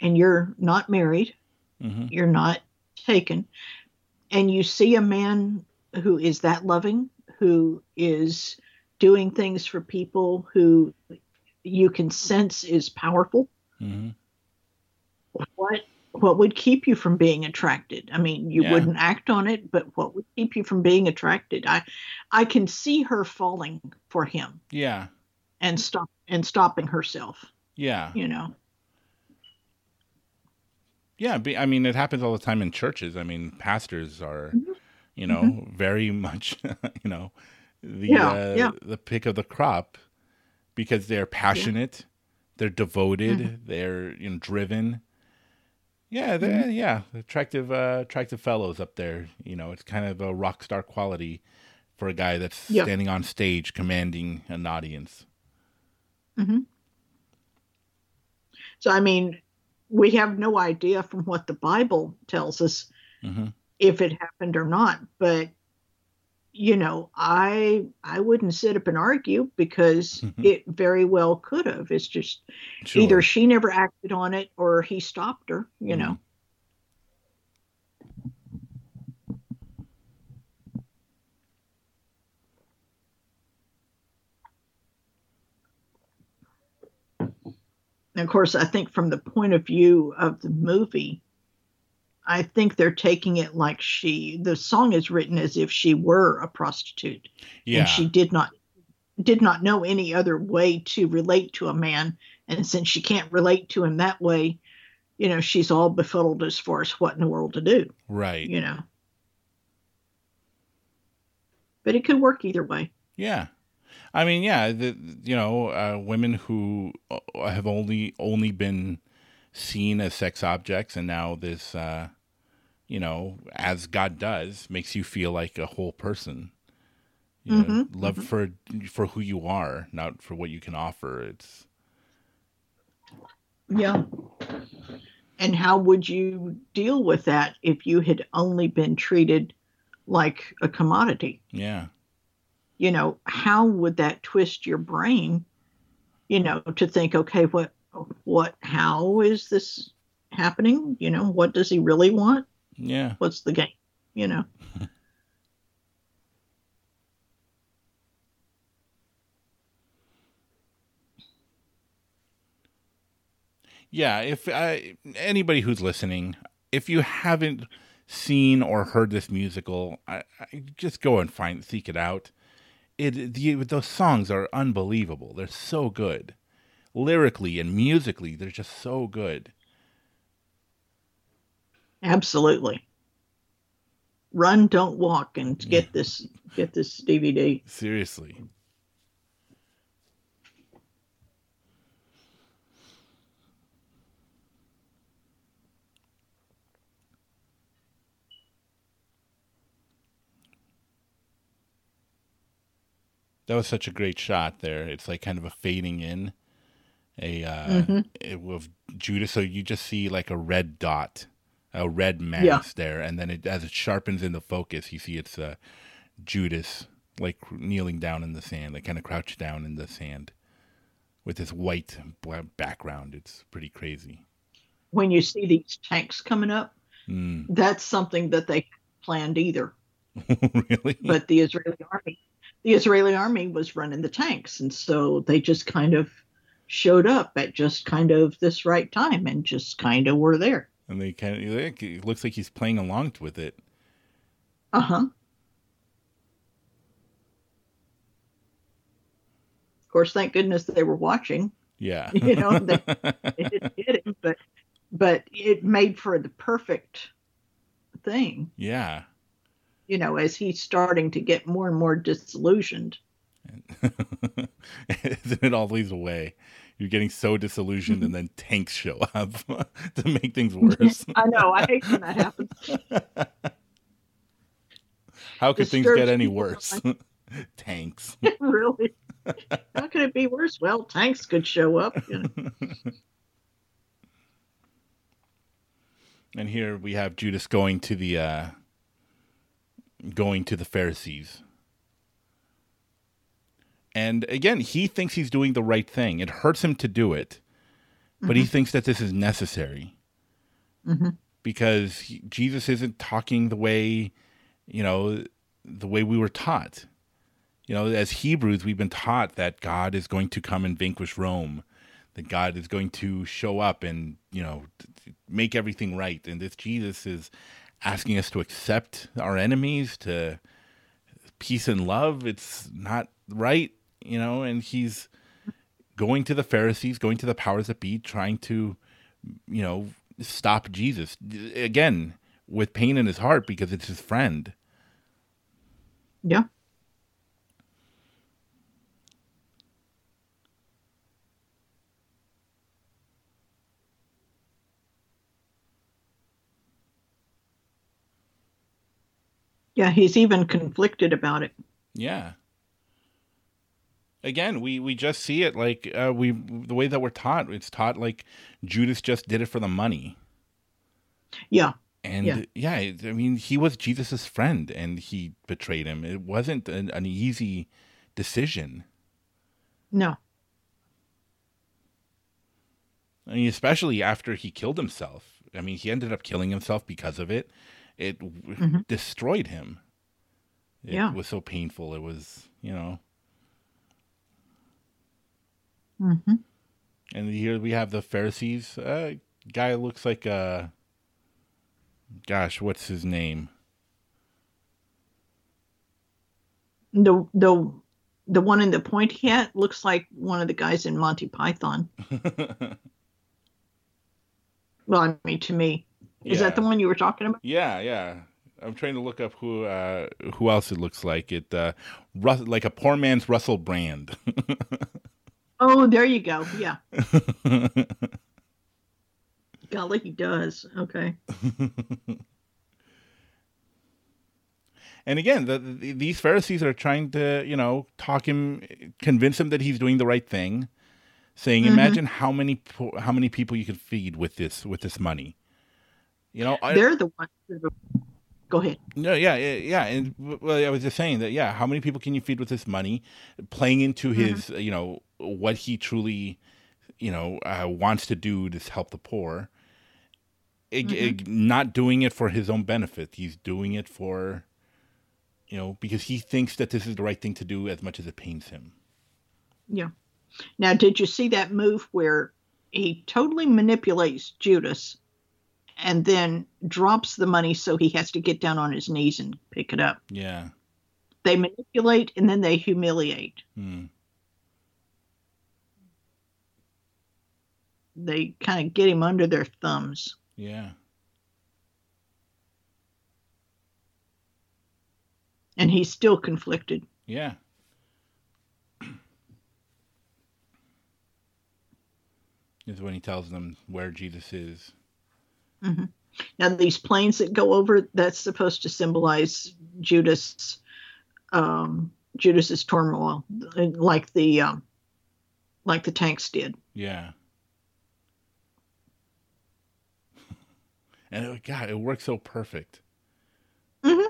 and you're not married, mhm. you're not taken, and you see a man who is that loving, who is doing things for people who you can sense is powerful, Mhm. what what would keep you from being attracted? I mean, you Yeah. wouldn't act on it, but what would keep you from being attracted? I I can see her falling for him yeah, and stop and stopping herself, yeah, you know. Yeah, be- I mean, it happens all the time in churches. I mean, pastors are, Mm-hmm. you know, very [LAUGHS] much, you know, the Yeah, uh, yeah. the pick of the crop because they're passionate, they're devoted, Mm-hmm. they're you know driven. Yeah, they're, yeah, attractive, uh, attractive fellows up there. You know, it's kind of a rock star quality for a guy that's Yeah. standing on stage commanding an audience. So I mean, we have no idea from what the Bible tells us hmm if it happened or not, but you know, I I wouldn't sit up and argue because Mhm. it very well could have. It's just Sure. either she never acted on it or he stopped her, you Mhm. know. And of course, I think from the point of view of the movie, I think they're taking it like she the song is written as if she were a prostitute. Yeah, and she did not did not know any other way to relate to a man. And since she can't relate to him that way you know she's all befuddled as far as what in the world to do right. you know. But it could work either way. Yeah, I mean, yeah, the, you know, uh, women who uh, have only only been seen as sex objects, and now this, uh, you know, as God does, makes you feel like a whole person. You know, Mhm, love for for who you are, not for what you can offer. It's yeah and how would you deal with that if you had only been treated like a commodity yeah, you know, how would that twist your brain, you know, to think, okay, what, what, how is this happening? You know, what does he really want? yeah, What's the game? You know, [LAUGHS] yeah. If I, anybody who's listening, if you haven't seen or heard this musical, I, I just go and find seek it out. It the those songs are unbelievable. They're so good, lyrically and musically. They're just so good. absolutely. Run, don't walk, and get this, get this DVD. Seriously. That was such a great shot there. It's like kind of a fading in a uh Mhm. it, with Judas so you just see like a red dot, a red mass Yeah. there and then it as it sharpens in the focus, you see it's uh Judas like kneeling down in the sand, like kind of crouched down in the sand with this white background. It's pretty crazy. When you see these tanks coming up, Mm. that's something that they planned either. [LAUGHS] really? But the Israeli army, the Israeli army was running the tanks, and so they just kind of showed up at just kind of this right time and just kind of were there. and they kind of it looks like he's playing along with it. Uh huh. Of course, thank goodness they were watching. Yeah. [LAUGHS] You know, they, [LAUGHS] it didn't hit him, but but it made for the perfect thing. yeah. You know, as he's starting to get more and more disillusioned. [LAUGHS] Isn't it always the way? You're getting so disillusioned, and then tanks show up [LAUGHS] to make things [LAUGHS] worse. I know. I hate when that happens. How could things get any worse? tanks. really. How could it be worse? Well, tanks could show up. You know. And here we have Judas going to the uh, going to the Pharisees. And again, he thinks he's doing the right thing. It hurts him to do it, but he thinks that this is necessary Mhm. because he, Jesus isn't talking the way, you know, the way we were taught. You know, as Hebrews, we've been taught that God is going to come and vanquish Rome, that God is going to show up and, you know, make everything right. And this Jesus is asking us to accept our enemies, to peace and love. It's not right, you know, and he's going to the Pharisees, going to the powers that be, trying to, you know, stop Jesus. Again, with pain in his heart because it's his friend. Yeah. Yeah, he's even conflicted about it. Yeah. Again, we we just see it like uh, we the way that we're taught. It's taught like Judas just did it for the money, Yeah. and Yeah. yeah, I mean he was Jesus's friend, and he betrayed him. It wasn't an, an easy decision. No. I mean, especially after he killed himself. I mean, he ended up killing himself because of it. It w Mhm. destroyed him. It Yeah. was so painful. It was, you know. hmm And here we have the Pharisees. Uh, guy looks like uh gosh, what's his name? The the the one in the pointy hat looks like one of the guys in Monty Python. [LAUGHS] Well, I mean, to me, is that the one you were talking about? yeah, yeah. I'm trying to look up who uh who else it looks like. It uh Rus- like a poor man's Russell Brand. [LAUGHS] Oh, there you go. Yeah. [LAUGHS] Golly, he does. Okay. [LAUGHS] and again, the, the, these Pharisees are trying to, you know, talk him, convince him that he's doing the right thing, saying, Mhm. "Imagine how many po- how many people you could feed with this with this money." You know, I, They're the ones. That are... Go ahead. No, yeah, yeah, yeah, and well, I was just saying that. Yeah, how many people can you feed with this money? Playing into his, uh, you know, what he truly, you know, uh, wants to do to help the poor. Ig- ig- not doing it for his own benefit. He's doing it for, you know, because he thinks that this is the right thing to do as much as it pains him. Yeah. Now, did you see that move where he totally manipulates Judas and then drops the money so he has to get down on his knees and pick it up? Yeah. They manipulate and then they humiliate. Hmm. They kind of get him under their thumbs. Yeah. And he's still conflicted. Yeah. is when he tells them where Jesus is. Now, these planes that go over, that's supposed to symbolize Judas, um, Judas's turmoil, like the um, like the tanks did. Yeah. [LAUGHS] And it, God, it works so perfect. Mhm.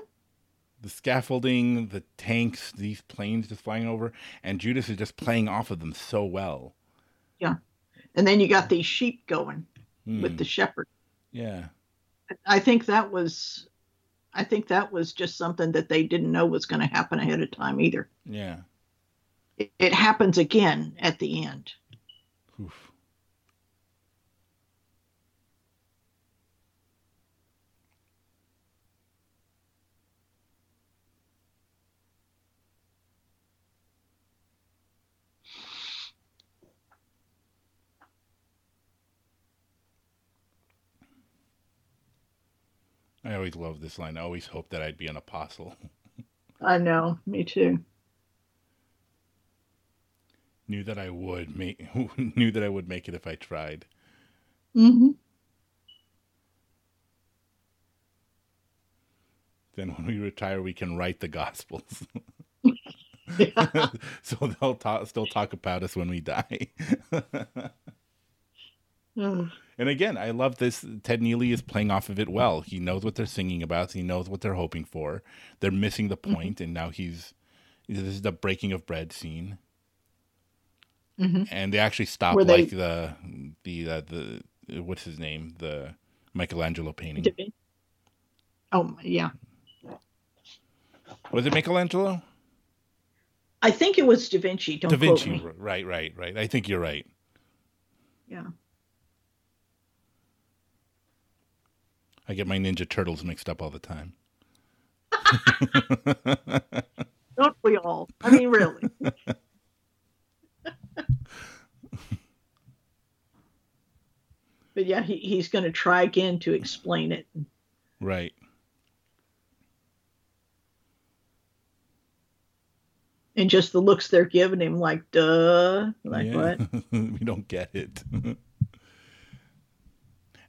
The scaffolding, the tanks, these planes just flying over, and Judas is just playing off of them so well. Yeah, and then you got these sheep going Hmm. with the shepherd. Yeah, I think that was, I think that was just something that they didn't know was going to happen ahead of time either. yeah. It, it happens again at the end. Oof. I always love this line. I always hoped that I'd be an apostle. I know, me too. knew that I would make [LAUGHS] knew that I would make it if I tried. Mm-hmm. Then when we retire, we can write the gospels. [LAUGHS] Yeah. [LAUGHS] so they'll talk, still talk about us when we die. Ugh. And again, I love this. Ted Neeley is playing off of it well. He knows what they're singing about. He knows what they're hoping for. They're missing the point, and now he's this is the breaking of bread scene. Mhm. And they actually stop Were they- like the the uh, the what's his name the Michelangelo painting. Oh yeah, Was it Michelangelo? I think it was Da Vinci. Don't Da Vinci. Right, right, right. I think you're right. Yeah. I get my Ninja Turtles mixed up all the time. Don't we all? I mean, really. [LAUGHS] but yeah, he, he's going to try again to explain it. Right. And just the looks they're giving him, like, duh. Like, Yeah. what? [LAUGHS] we don't get it. [LAUGHS]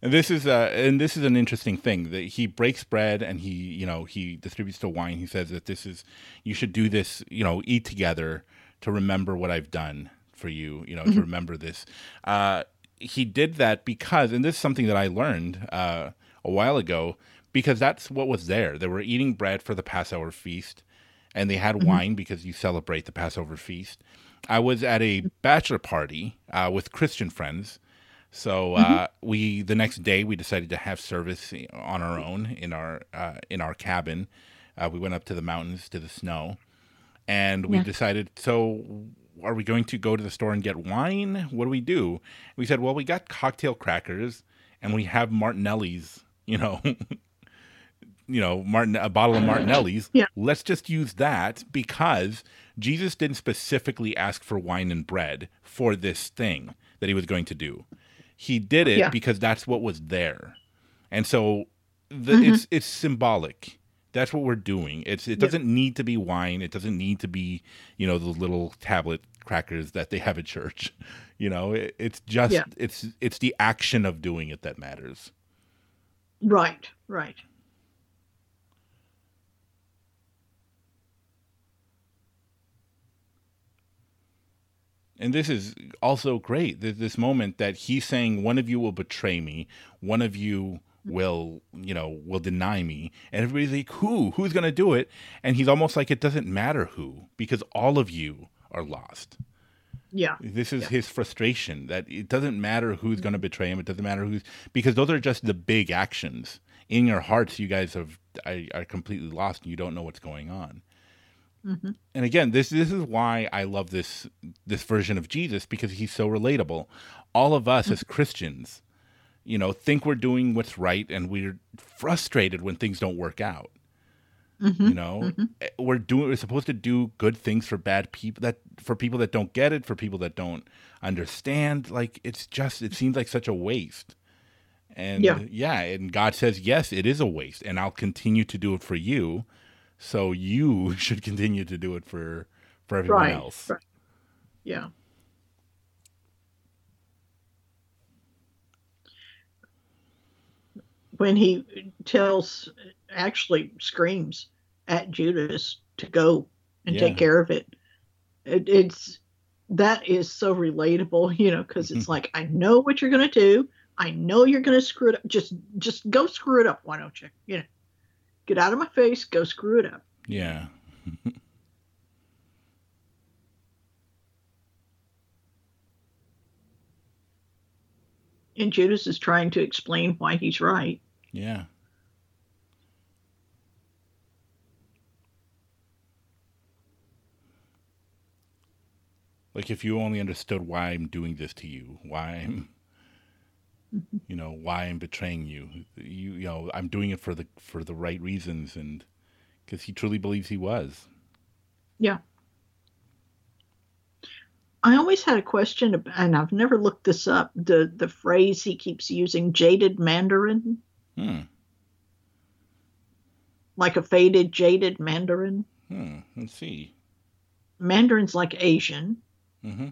and this is uh and this is an interesting thing that he breaks bread and he, you know, he distributes the wine. He says that this is you should do this, you know, eat together to remember what I've done for you, you know, to remember this. Uh he did that because and this is something that I learned uh a while ago because that's what was there. They were eating bread for the Passover feast and they had wine because you celebrate the Passover feast. I was at a bachelor party uh, with Christian friends. So uh, we the next day we decided to have service on our own in our uh, in our cabin. Uh, we went up to the mountains to the snow, and we Yeah. decided. So are we going to go to the store and get wine? What do we do? We said, well, we got cocktail crackers and we have Martinelli's. You know, [LAUGHS] you know, Martin a bottle of Martinelli's. Yeah. Let's just use that because Jesus didn't specifically ask for wine and bread for this thing that he was going to do. He did it Yeah. because that's what was there. And so the, Mhm. it's it's symbolic. That's what we're doing. It's it doesn't need to be wine. It doesn't need to be, you know, the little tablet crackers that they have at church. [LAUGHS] You know, it, it's just Yeah. it's it's the action of doing it that matters. Right, right. And this is also great. th- This moment that he's saying, one of you will betray me, one of you will, you know, will deny me, and everybody's like, who? Who's going to do it? And he's almost like, it doesn't matter who, because all of you are lost. Yeah, This is Yeah. his frustration that it doesn't matter who's going to mm-hmm. betray him. It doesn't matter who's because those are just the big actions in your hearts. You guys have are, are completely lost and you don't know what's going on. Hmm And again, this this is why I love this this version of Jesus because he's so relatable. All of us as Christians, you know, think we're doing what's right and we're frustrated when things don't work out. hmm You know, Eh, we're doing we're supposed to do good things for bad people that for people that don't get it, for people that don't understand. Like it's just it seems like such a waste. And Yeah. yeah, and God says, "Yes, it is a waste, and I'll continue to do it for you." So you [LAUGHS] should continue to do it for for everyone right, else. right. Yeah. When he tells, actually screams at Judas to go and Yeah. take care of it. it. It's that is so relatable, [LAUGHS] you know, because it's [LAUGHS] like I know what you're gonna do. I know you're gonna screw it up. Just, just go screw it up. Why don't you? You know, get out of my face. Go screw it up. Yeah. And Judas is trying to explain why he's right. Yeah. Like if you only understood why I'm doing this to you, why I'm you know, why I'm betraying you. You you know, I'm doing it for the for the right reasons and cuz he truly believes he was. Yeah. I always had a question, and I've never looked this up. The the phrase he keeps using, "jaded Mandarin." Hmm. like a faded, jaded mandarin. Hmm. Let's see. Mandarin's like Asian. Mm-hmm.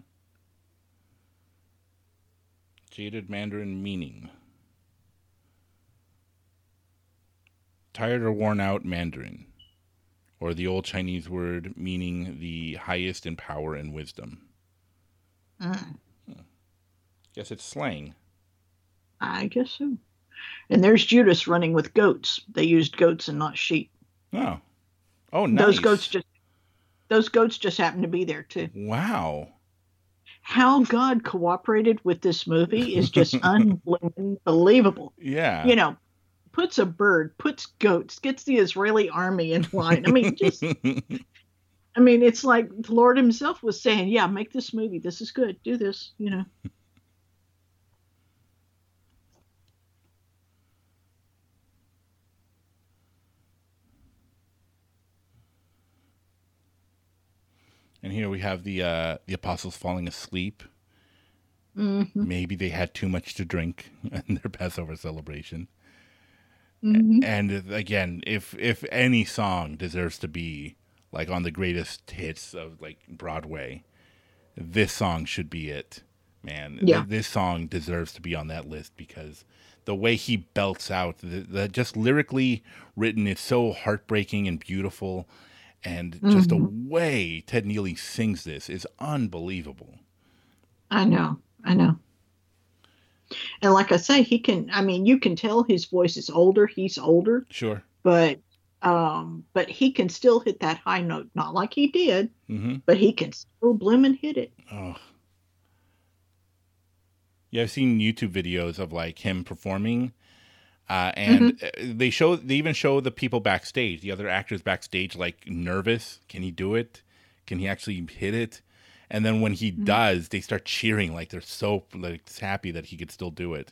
Jaded Mandarin meaning. Tired or worn out Mandarin. Or the old Chinese word meaning the highest in power and wisdom. Mm, Guess it's slang. I guess so. And there's Judas running with goats. They used goats and not sheep. Oh. Oh, nice. Those goats just those goats just happen to be there too. Wow. How God cooperated with this movie is just [LAUGHS] unbelievable. Yeah. You know, puts a bird, puts goats, gets the Israeli army in line. I mean, just [LAUGHS] I mean, it's like the Lord Himself was saying, "Yeah, make this movie. This is good. Do this." You know. Here we have the uh the apostles falling asleep. hmm Maybe they had too much to drink [LAUGHS] in their Passover celebration. hmm And again, if if any song deserves to be like on the greatest hits of like Broadway, this song should be it. Man, Th- Yeah. this song deserves to be on that list because the way he belts out, the, the just lyrically written, it's so heartbreaking and beautiful, and just the way Ted Neeley sings this is unbelievable. I know. I know. And like I say, he can. I mean, you can tell his voice is older. He's older, Sure. but um, but he can still hit that high note. Not like he did, Mm-hmm. but he can still bloom and hit it. Oh. Yeah, I've seen YouTube videos of like him performing, uh, and uh they show they even show the people backstage, the other actors backstage, like nervous. Can he do it? Can he actually hit it? And then when he does, they start cheering like they're so like happy that he could still do it.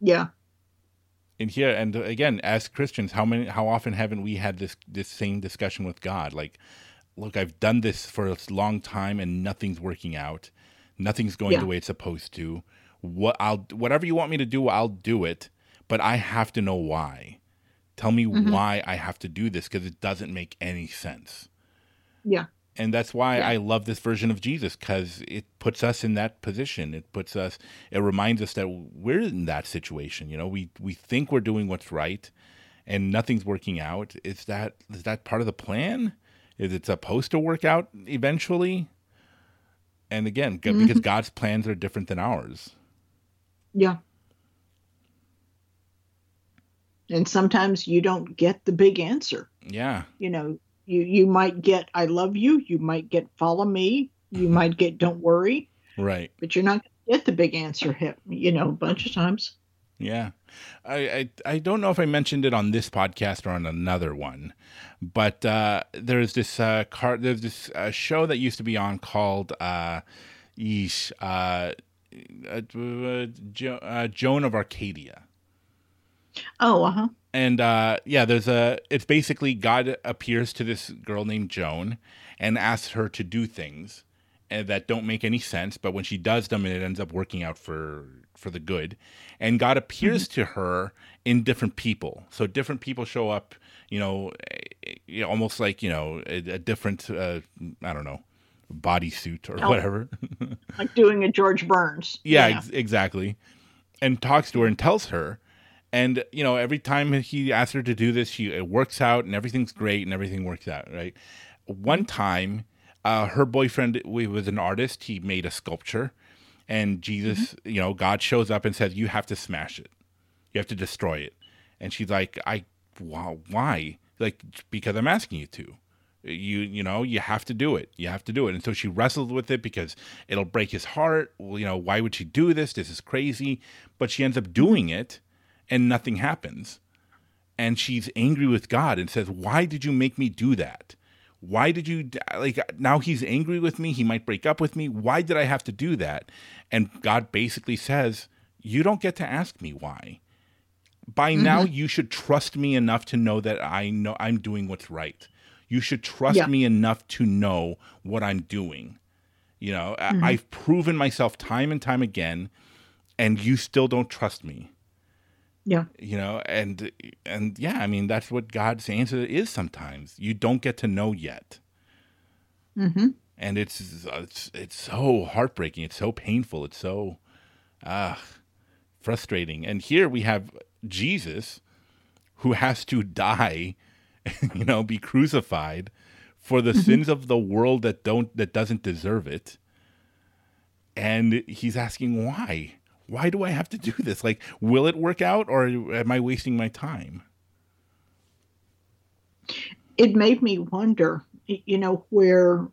Yeah. And here, and again, as Christians, how many, how often haven't we had this this same discussion with God? Like, look, I've done this for a long time, and nothing's working out. Nothing's going Yeah. the way it's supposed to. What I'll whatever you want me to do, I'll do it. But I have to know why. Tell me Mhm. why I have to do this because it doesn't make any sense. Yeah. And that's why Yeah. I love this version of Jesus because it puts us in that position. It puts us, it reminds us that we're in that situation. You know, we, we think we're doing what's right and nothing's working out. Is that, is that part of the plan? Is it supposed to work out eventually? And again, g- because God's plans are different than ours. Yeah. And sometimes you don't get the big answer. Yeah. You know, you you might get I love you, you might get follow me, you might get don't worry, Right. but you're not going to get the big answer hit, you know, a bunch of times. Yeah. I, I I don't know if I mentioned it on this podcast or on another one, but uh, there's this uh, car there's this uh, show that used to be on called uh, Yeesh, uh, uh, uh, jo- uh, Joan of Arcadia. Oh, uh-huh. And uh, yeah, there's a. It's basically God appears to this girl named Joan and asks her to do things and that don't make any sense, but when she does them, it ends up working out for for the good. And God appears to her in different people. So different people show up. You know, eh, eh, almost like you know a, a different. Uh, I don't know bodysuit or Oh. whatever. Like doing a George Burns. [LAUGHS] Yeah, Ex- exactly. And talks to her and tells her. And you know, every time he asks her to do this, she it works out and everything's great and everything works out, right? One time, uh, her boyfriend was an artist. He made a sculpture, and Jesus, you know, God shows up and says, "You have to smash it. You have to destroy it." And she's like, "I, why? Like because I'm asking you to." you you know you have to do it you have to do it and so she wrestled with it because it'll break his heart well you know why would she do this this is crazy but she ends up doing it and nothing happens. And she's angry with god and says why did you make me do that? Why did you like now he's angry with me he might break up with me why did i have to do that? And god basically says you don't get to ask me why. By mm-hmm. now you should trust me enough to know that i know i'm doing what's right. You should trust Yeah. me enough to know what i'm doing. You know I mm-hmm. i've proven myself time and time again and you still don't trust me Yeah. You know, and and yeah, I mean that's what God's answer is sometimes. You don't get to know yet. Mm-hmm. And it's it's it's so heartbreaking, it's so painful, it's so ah frustrating. And here we have Jesus who has to die, [LAUGHS] you know, be crucified for the sins of the world that don't that doesn't deserve it. And he's asking why? Why do I have to do this? Like, will it work out or am I wasting my time? It made me wonder, you know, where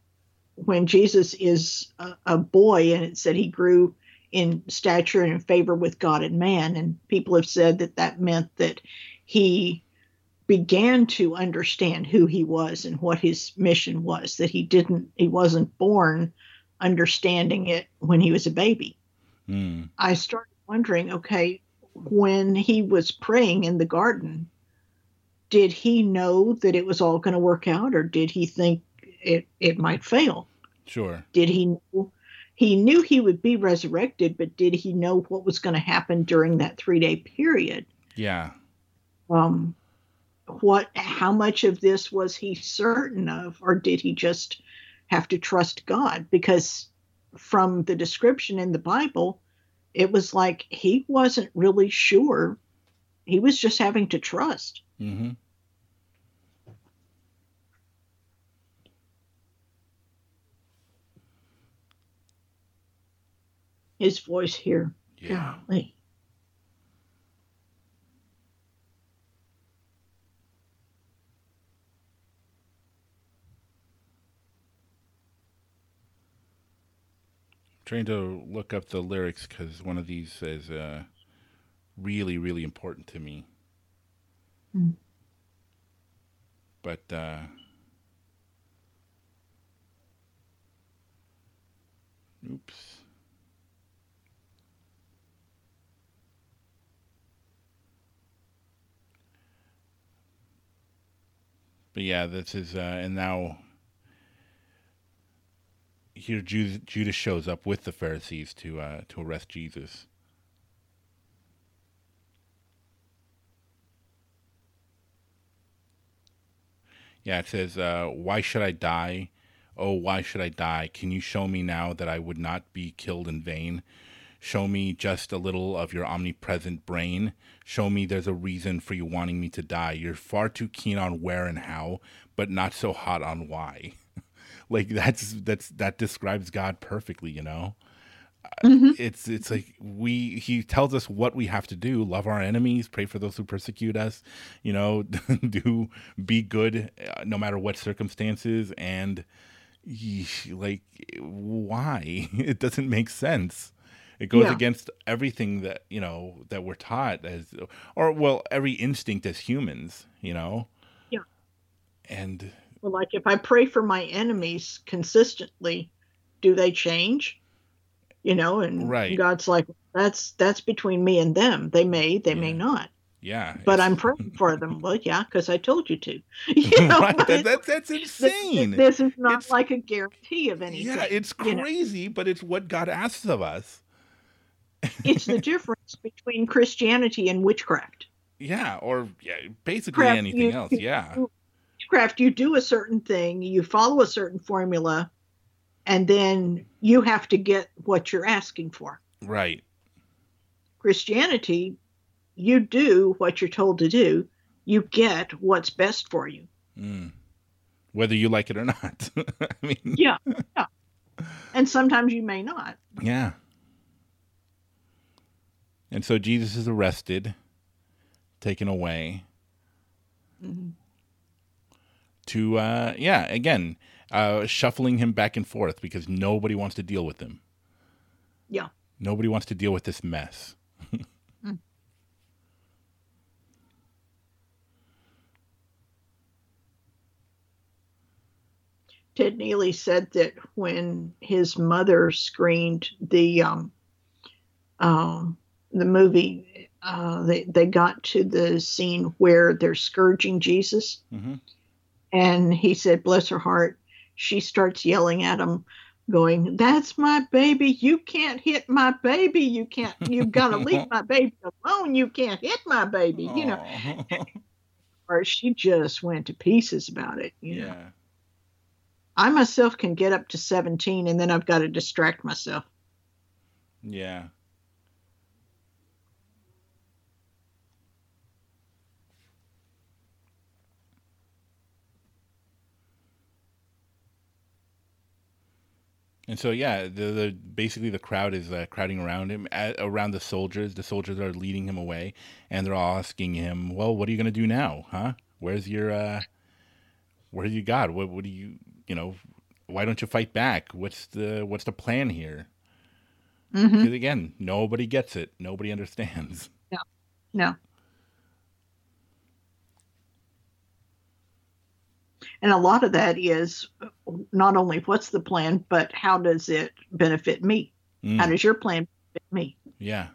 when Jesus is a, a boy and it said he grew in stature and in favor with God and man, and people have said that that meant that he began to understand who he was and what his mission was, that he didn't, he wasn't born understanding it when he was a baby. Hmm. I started wondering okay, when he was praying in the garden, did he know that it was all going to work out or did he think it, it might fail? Sure. Did he know? He knew he would be resurrected, but did he know what was going to happen during that three day period? Yeah. Um, what, how much of this was he certain of, or did he just have to trust God? Because from the description in the Bible, it was like he wasn't really sure. He was just having to trust. Mm-hmm. His voice here. Yeah. Golly. Trying to look up the lyrics because one of these is uh, really, really important to me. Hmm. But uh, oops. But yeah, this is, uh, and now here Judas, shows up with the Pharisees to uh, to arrest Jesus. Yeah, it says, uh, "Why should I die? Oh, why should I die? Can you show me now that I would not be killed in vain? Show me just a little of your omnipresent brain. Show me there's a reason for you wanting me to die. You're far too keen on where and how, but not so hot on why." [LAUGHS] like that's that's that describes God perfectly, you know. Mhm. It's it's like we he tells us what we have to do: love our enemies, pray for those who persecute us, you know, [LAUGHS] do be good uh, no matter what circumstances, and like why [LAUGHS] it doesn't make sense. It goes Yeah. against everything that you know that we're taught as, or well, every instinct as humans, you know. Yeah. And Well, like if I pray for my enemies consistently, do they change? You know, and Right. God's like, that's that's between me and them. They may, they may not. yeah, But I'm praying for them. [LAUGHS] Well, yeah, because I told you to. [LAUGHS] [LAUGHS] You know, right? That, that, that's insane. this is not It's- like a guarantee of anything. yeah, it's you know. crazy, but it's what God asks of us. it's the difference between Christianity and witchcraft. Yeah, or yeah, basically Craft, anything you- else. you- Yeah, Witchcraft, you do a certain thing, you follow a certain formula, and then you have to get what you're asking for. right. Christianity, you do what you're told to do, you get what's best for you. Mm. Whether you like it or not. [LAUGHS] I mean, Yeah. yeah. And sometimes you may not. yeah. And so Jesus is arrested, taken away Mhm. To, uh, yeah, again, uh, shuffling him back and forth because nobody wants to deal with him. Yeah. Nobody wants to deal with this mess. Mm. [LAUGHS] Ted Neeley said that when his mother screened the um, um, the movie, uh, they they got to the scene where they're scourging Jesus, hmm and he said, "Bless her heart." She starts yelling at him, going, That's my baby. You can't hit my baby. You can't, you've got to leave [LAUGHS] my baby alone. You can't hit my baby. You know, or she just went to pieces about it. You know, yeah. I myself can get up to 17 and then I've got to distract myself. Yeah. And so, yeah, the, the basically the crowd is uh, crowding around him, at, around the soldiers. The soldiers are leading him away, and they're all asking him, "Well, what are you going to do now, huh? Where's your, uh, where's your God? What, what do you, you know, why don't you fight back? What's the, what's the plan here?" hmm Because again, nobody gets it. Nobody [LAUGHS] understands. No, no. And a lot of that is not only what's the plan, but how does it benefit me? Mm, How does your plan benefit me? yeah.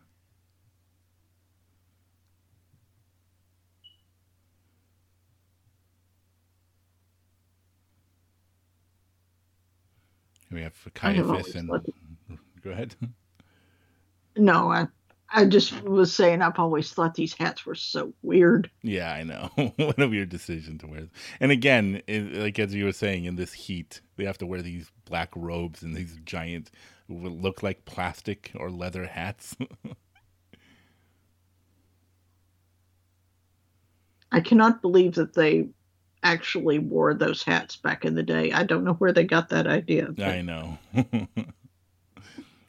We have Caiaphas and go ahead. No, I, I just was saying I've always thought these hats were so weird. Yeah, I know. [LAUGHS] what a weird decision to wear. And again, it, like as you were saying, in this heat, they have to wear these black robes and these giant, what look like plastic or leather hats. [LAUGHS] I cannot believe that they actually wore those hats back in the day. I don't know where they got that idea. but- I know. [LAUGHS]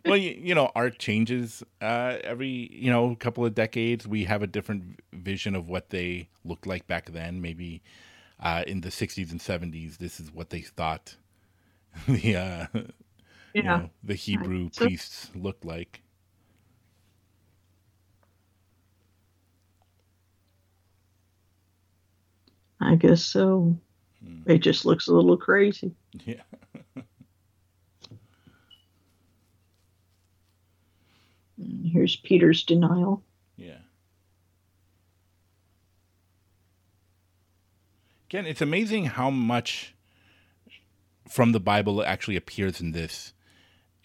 well, you, you know, art changes uh, every you know couple of decades. We have a different vision of what they looked like back then. Maybe uh, in the '60s and '70s, this is what they thought [LAUGHS] the uh, you yeah. know, the Hebrew So- priests looked like. I guess so. Hmm. It just looks a little crazy. [LAUGHS] Yeah. And Here's Peter's denial. Yeah. Again, it's amazing how much from the Bible actually appears in this,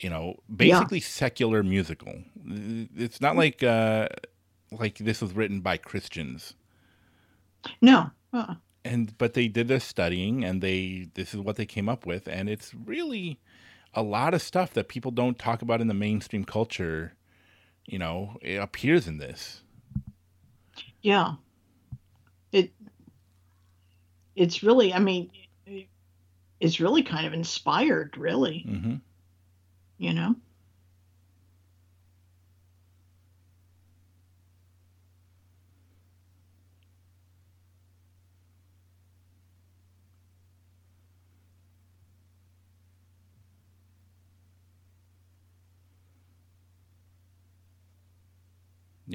you know, basically secular musical. It's not like uh like this was written by Christians. No. Uh, And but they did their studying and they this is what they came up with and it's really a lot of stuff that people don't talk about in the mainstream culture, you know, it appears in this. yeah. It. It's really. I mean, it's really kind of inspired. Really, Mhm. you know.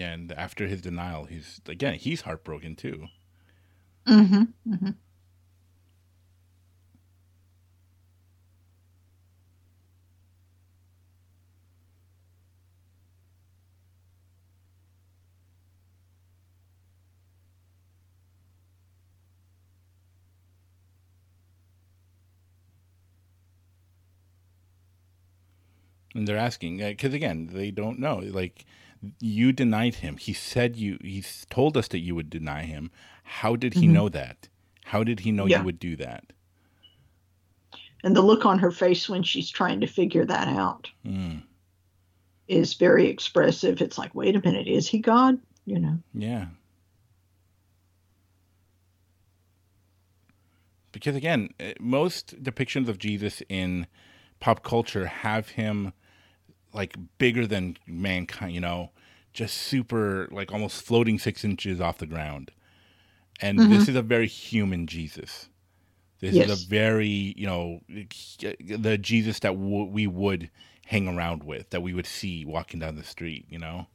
Yeah, and after his denial, he's again he's heartbroken too. Mm-hmm. mm-hmm. And they're asking because again they don't know. Like you denied him. He said you. He told us that you would deny him. How did he Mhm. know that? How did he know Yeah. you would do that? And the look on her face when she's trying to figure that out Mm, is very expressive. It's like, wait a minute, is he God? You know. yeah. Because again, eh, most depictions of Jesus in pop culture have him like bigger than mankind, you know, just super like almost floating six inches off the ground. And mm-hmm. this is a very human Jesus. This is a very, you know, the Jesus that w- we would hang around with, that we would see walking down the street, you know?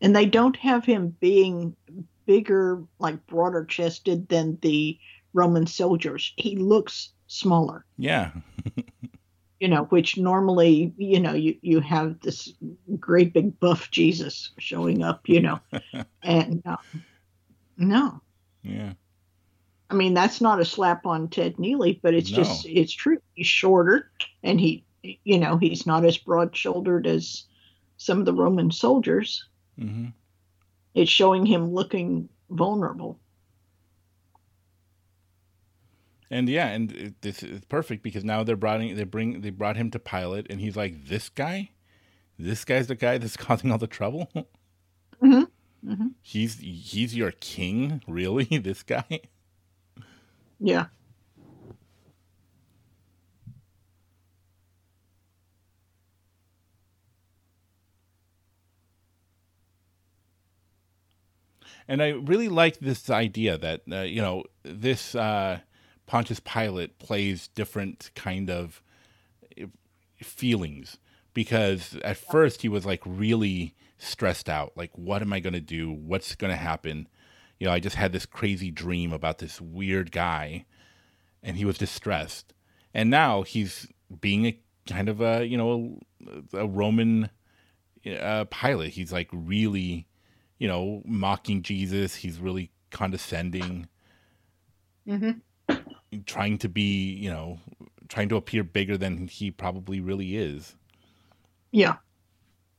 And they don't have him being bigger, like broader chested than the Roman soldiers. He looks smaller, Yeah. [LAUGHS] you know, which normally, you know, you, you have this great big buff Jesus showing up, you know. [LAUGHS] and uh, no, Yeah. I mean, that's not a slap on Ted Neeley, but it's No. just it's true. He's shorter, and he, you know, he's not as broad shouldered as some of the Roman soldiers. hmm It's showing him looking vulnerable. And yeah, and it, this is perfect because now they're brought they bring they brought him to Pilate, and he's like, "This guy, this guy's the guy that's [LAUGHS] causing all the trouble. hmm hmm He's he's your king, really? [LAUGHS] This guy." Yeah. And I really like this idea that uh, you know this uh, Pontius Pilate plays different kind of uh, feelings because at first he was like really stressed out, like what am I going to do? What's going to happen? You know, I just had this crazy dream about this weird guy, and he was distressed. And now he's being a kind of a you know a Roman uh, pilot. He's like really you know, mocking Jesus. He's really condescending, hmm trying to be, you know, trying to appear bigger than he probably really is. Yeah.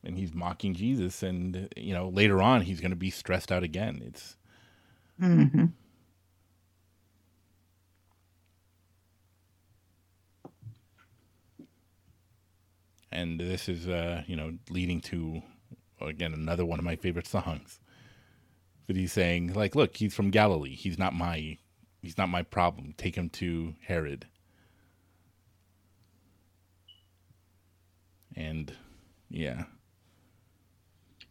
And he's mocking Jesus. And, you know, later on, he's going to be stressed out again. It's, hmm and this is, uh, you know, leading to, again, another one of my favorite songs. But he's saying, like, look, he's from Galilee. He's not my, he's not my problem. Take him to Herod. And, yeah.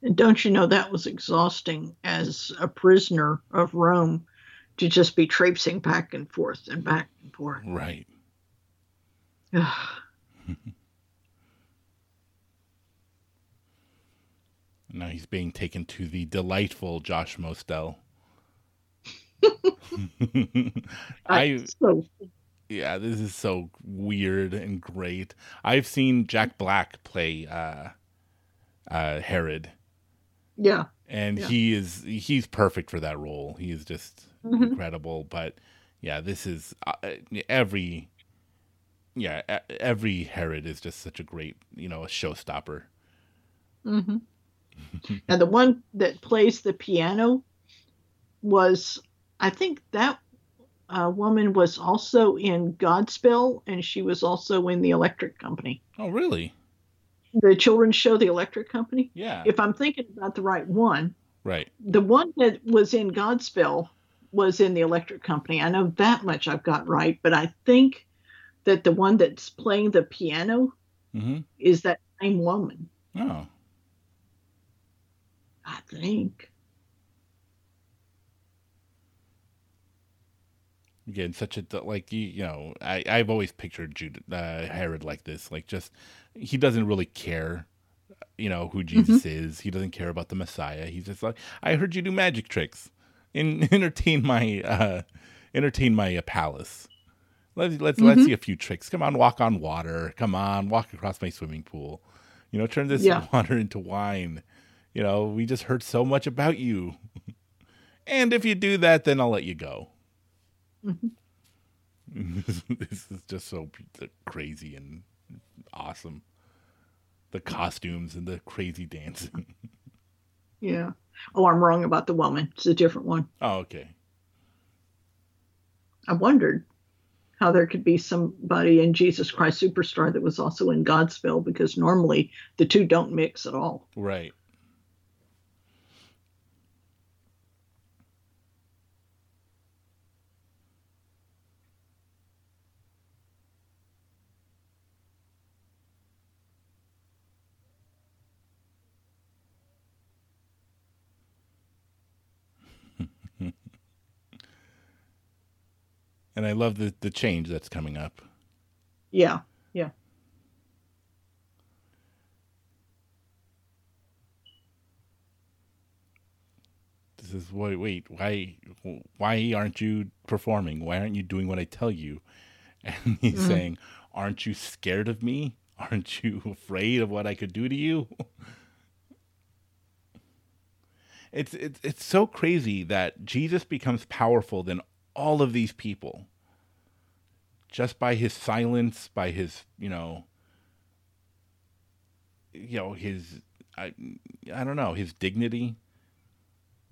And don't you know that was exhausting as a prisoner of Rome to just be traipsing back and forth and back and forth. Right. [SIGHS] [LAUGHS] Now he's being taken to the delightful Josh Mostel. I so yeah, this is so weird and great. I've seen Jack Black play uh uh Herod yeah. and Yeah. he is he's perfect for that role. He is just Mhm. incredible, but yeah, this is uh, every yeah, every Herod is just such a great, you know, a showstopper. hmm [LAUGHS] and the one that plays the piano was, I think that uh, woman was also in Godspell, and she was also in the Electric Company. Oh, really? The children's show, The Electric Company. Yeah. If I'm thinking about the right one, right. the one that was in Godspell was in the Electric Company. I know that much I've got right, but I think that the one that's playing the piano hmm is that same woman. Oh, I think. Again, such a like you, you know, I I've always pictured Jude, uh, Herod like this, like just he doesn't really care, you know, who Jesus is. He doesn't care about the Messiah. He's just like, I heard you do magic tricks, and [LAUGHS] entertain my uh, entertain my uh, palace. Let's let's let's Mhm. see a few tricks. Come on, walk on water. Come on, walk across my swimming pool. You know, turn this Yeah. [LAUGHS] water into wine. You know, we just heard so much about you. [LAUGHS] and if you do that, then I'll let you go. [LAUGHS] Mhm. this is just so crazy and awesome. The costumes and the crazy dancing. [LAUGHS] Yeah. Oh, I'm wrong about the woman. It's a different one. oh, okay. I wondered how there could be somebody in Jesus Christ Superstar that was also in Godspell because normally the two don't mix at all. Right. And I love the the change that's coming up. Yeah. Yeah. This is wait, wait, why, why aren't you performing? Why aren't you doing what I tell you? [LAUGHS] And he's Mhm. saying, "Aren't you scared of me? Aren't you [LAUGHS] afraid of what I could do to you?" [LAUGHS] It's it's it's so crazy that Jesus becomes powerful than all of these people just by his silence, by his, you know, you know, his I I don't know, his dignity.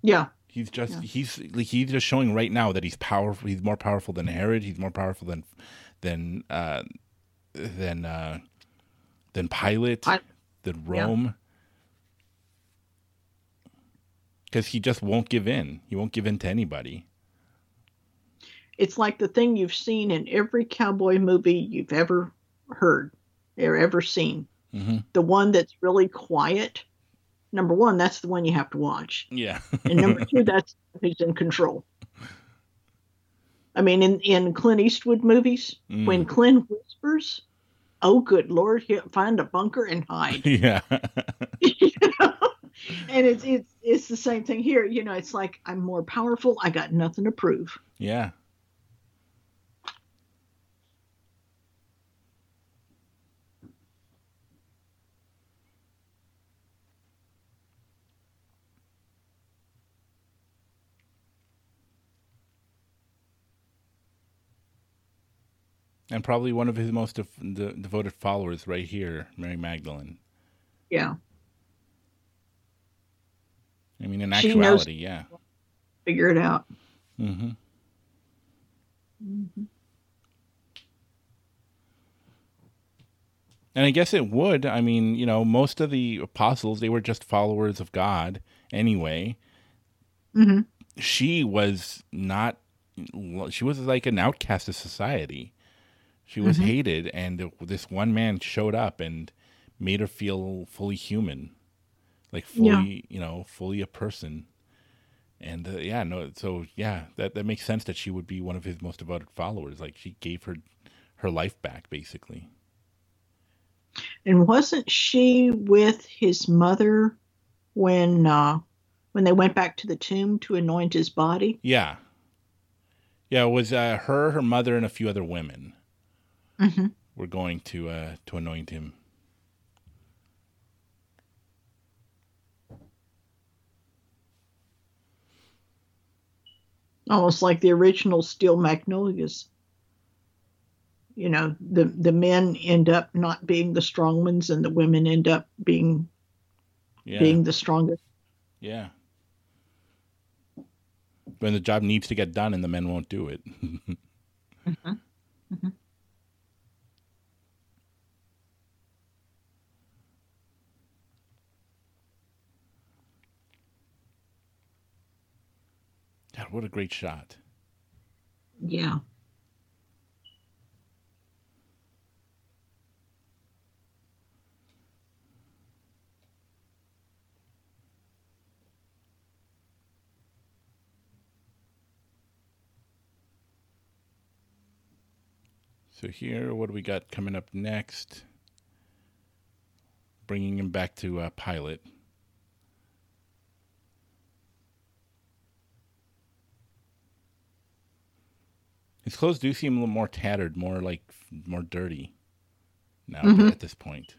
Yeah. He's just Yeah. he's like he's just showing right now that he's powerful. He's more powerful than Herod. He's more powerful than than uh than uh than Pilate, Pi- than. Rome. Because he just won't give in. He won't give in to anybody. It's like the thing you've seen in every cowboy movie you've ever heard or ever seen. hmm The one that's really quiet. Number one, that's the one you have to watch. Yeah. And number two, [LAUGHS] that's who's in control. I mean, in, in Clint Eastwood movies, Mm. when Clint whispers, "Oh, good Lord, he'll find a bunker and hide," [LAUGHS] yeah. you [LAUGHS] know? and it's it's it's the same thing here. You know, it's like I'm more powerful. I got nothing to prove. yeah. And probably one of his most def- de- devoted followers right here, Mary Magdalene. Yeah, I mean, in She actuality, yeah. figure it out. hmm And I guess it would. I mean, you know, most of the apostles, they were just followers of God anyway. hmm She was not, she was like an outcast of society. She was Mhm. hated, and this one man showed up and made her feel fully human, like Yeah. fully, you know, fully a person. And uh, yeah, no, so yeah, that that makes sense that she would be one of his most devoted followers. Like she gave her her life back, basically. And wasn't she with his mother when uh, when they went back to the tomb to anoint his body? Yeah, yeah, it was uh, her, her mother, and a few other women hmm were going to uh, to anoint him. Almost like the original Steel Magnolias. You know, the the men end up not being the strong ones, and the women end up being Yeah, being the strongest. yeah. When the job needs to get done, and the men won't do it. [LAUGHS] Mhm. God, what a great shot! Yeah. So here, what do we got coming up next? Bringing him back to uh, Pilate. His clothes do seem a little more tattered, more like more dirty. Now Mhm. at this point.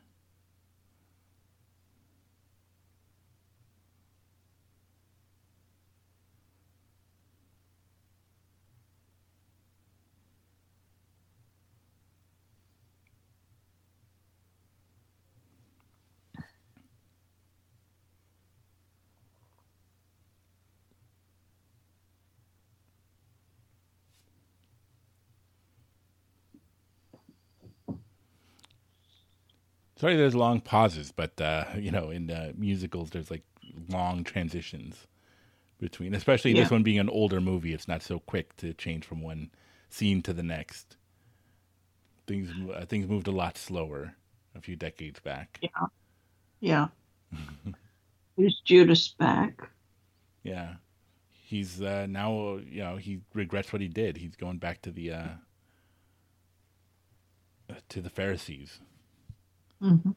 Sorry, there's long pauses, but uh, you know, in uh, musicals, there's like long transitions between, especially this one being an older movie. It's not so quick to change from one scene to the next. Things uh, things moved a lot slower a few decades back. Yeah. Yeah. [LAUGHS] Who's Judas back? Yeah, he's uh, now you know he regrets what he did. He's going back to the uh, to the Pharisees. Hmm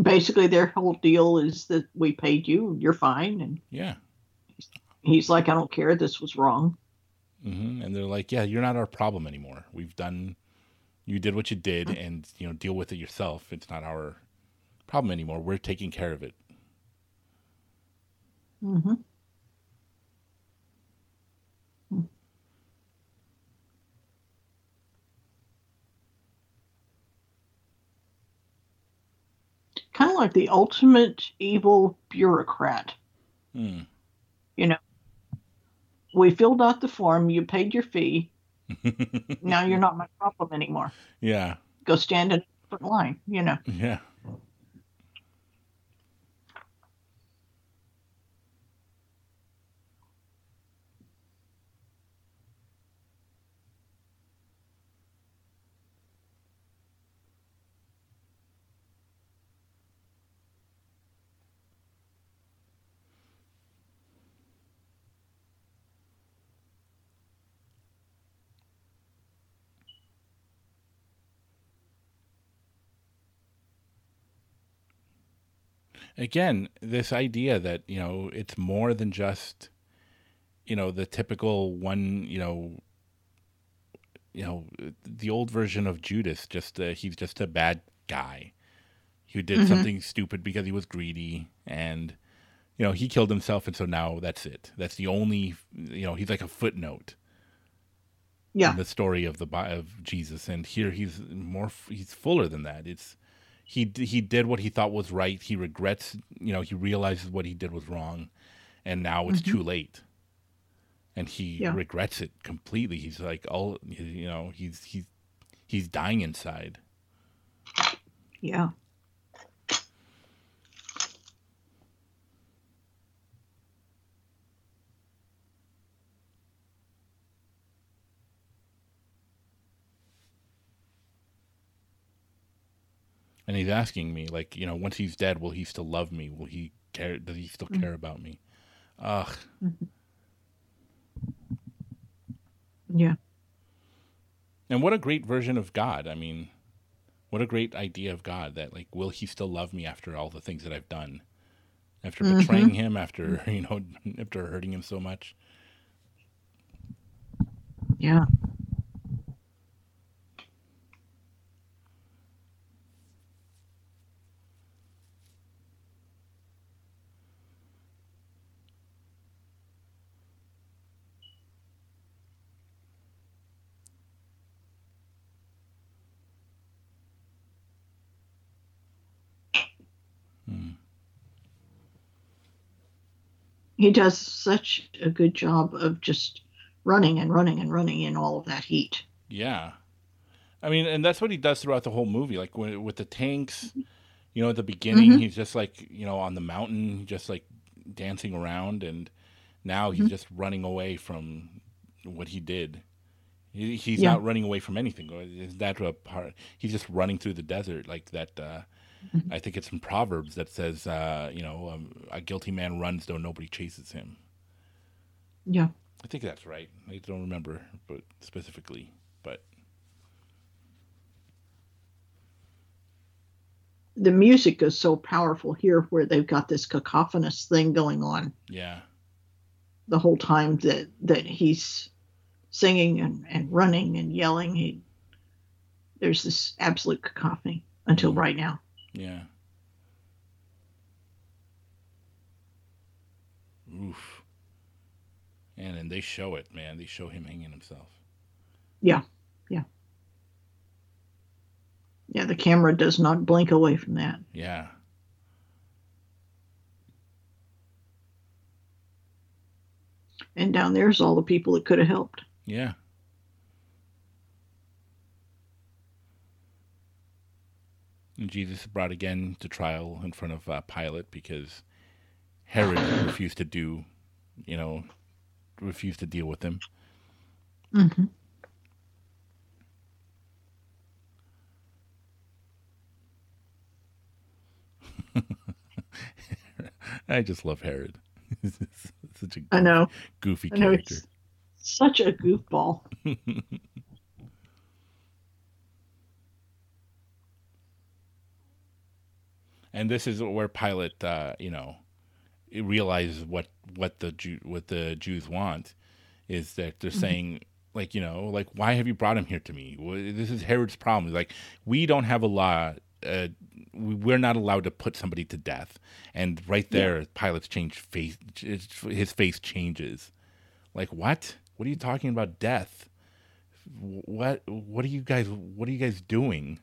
Basically, their whole deal is that we paid you, you're fine. And Yeah, he's like, I don't care, this was wrong. hmm and they're like, "Yeah, you're not our problem anymore. We've done, you did what you did, and you know, deal with it yourself. It's not our problem anymore. We're taking care of it." Mm-hmm. Kind of like the ultimate evil bureaucrat. Hmm. You know, we filled out the form, you paid your fee, [LAUGHS] now you're not my problem anymore. yeah. Go stand in a different line, you know. Yeah. Again this idea that you know it's more than just you know the typical one you know you know the old version of judas just uh, he's just a bad guy who did Mhm. something stupid because he was greedy and you know he killed himself and so now that's it that's the only you know he's like a footnote Yeah. in the story of the of Jesus, and here he's more he's fuller than that. It's he he did what he thought was right. He regrets, you know, he realizes what he did was wrong, and now it's mm-hmm. too late. And he Yeah. regrets it completely. He's like, oh, all you know, he's he's he's dying inside. Yeah. And he's asking me, like, you know, once he's dead, will he still love me? Will he care? Does he still care mm-hmm. about me? Ugh. Mm-hmm. Yeah. And what a great version of God. I mean, what a great idea of God that like will he still love me after all the things that I've done? After Mhm. betraying him, after, mm-hmm. [LAUGHS] you know, after hurting him so much. Yeah. He does such a good job of just running and running and running in all of that heat. Yeah. I mean, and that's what he does throughout the whole movie. Like when, with the tanks, you know, at the beginning, Mhm. he's just like, you know, on the mountain, just like dancing around. And now he's Mhm. just running away from what he did. He, he's Yeah. not running away from anything. Is that a part? He's just running through the desert like that. Uh. I think it's in Proverbs that says, uh, you know, um, a guilty man runs though nobody chases him. Yeah. I think that's right. I don't remember, but specifically, but The music is so powerful here where they've got this cacophonous thing going on yeah. the whole time that, that he's singing and, and running and yelling. He, there's this absolute cacophony until Mhm. right now. Yeah. Oof. And and they show it, man. They show him hanging himself. Yeah. Yeah. Yeah. The camera does not blink away from that. Yeah. And down there's all the people that could have helped. Yeah. Jesus is brought again to trial in front of uh, Pilate because Herod [SIGHS] refused to do, you know, refused to deal with him. Mm-hmm. [LAUGHS] I just love Herod. [LAUGHS] Such a I know. goofy I know. character. It's such a goofball. [LAUGHS] and this is where Pilate, uh, you know, realizes what what the Jew, what the Jews want is that they're Mhm. saying like you know like why have you brought him here to me? This is Herod's problem. Like we don't have a law uh, we- we're not allowed to put somebody to death. And right there, Pilate's change face, his face changes. Like what? What are you talking about death? What what are you guys what are you guys doing?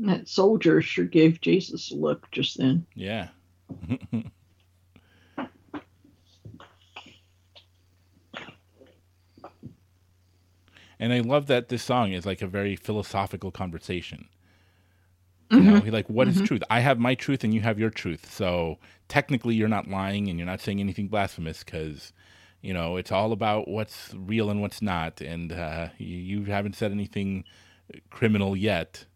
That soldier sure gave Jesus a look just then. Yeah. [LAUGHS] and I love that this song is like a very philosophical conversation. You know, he like, what is truth? I have my truth and you have your truth. So technically, you're not lying and you're not saying anything blasphemous because, you know, it's all about what's real and what's not. And uh, you, you haven't said anything criminal yet.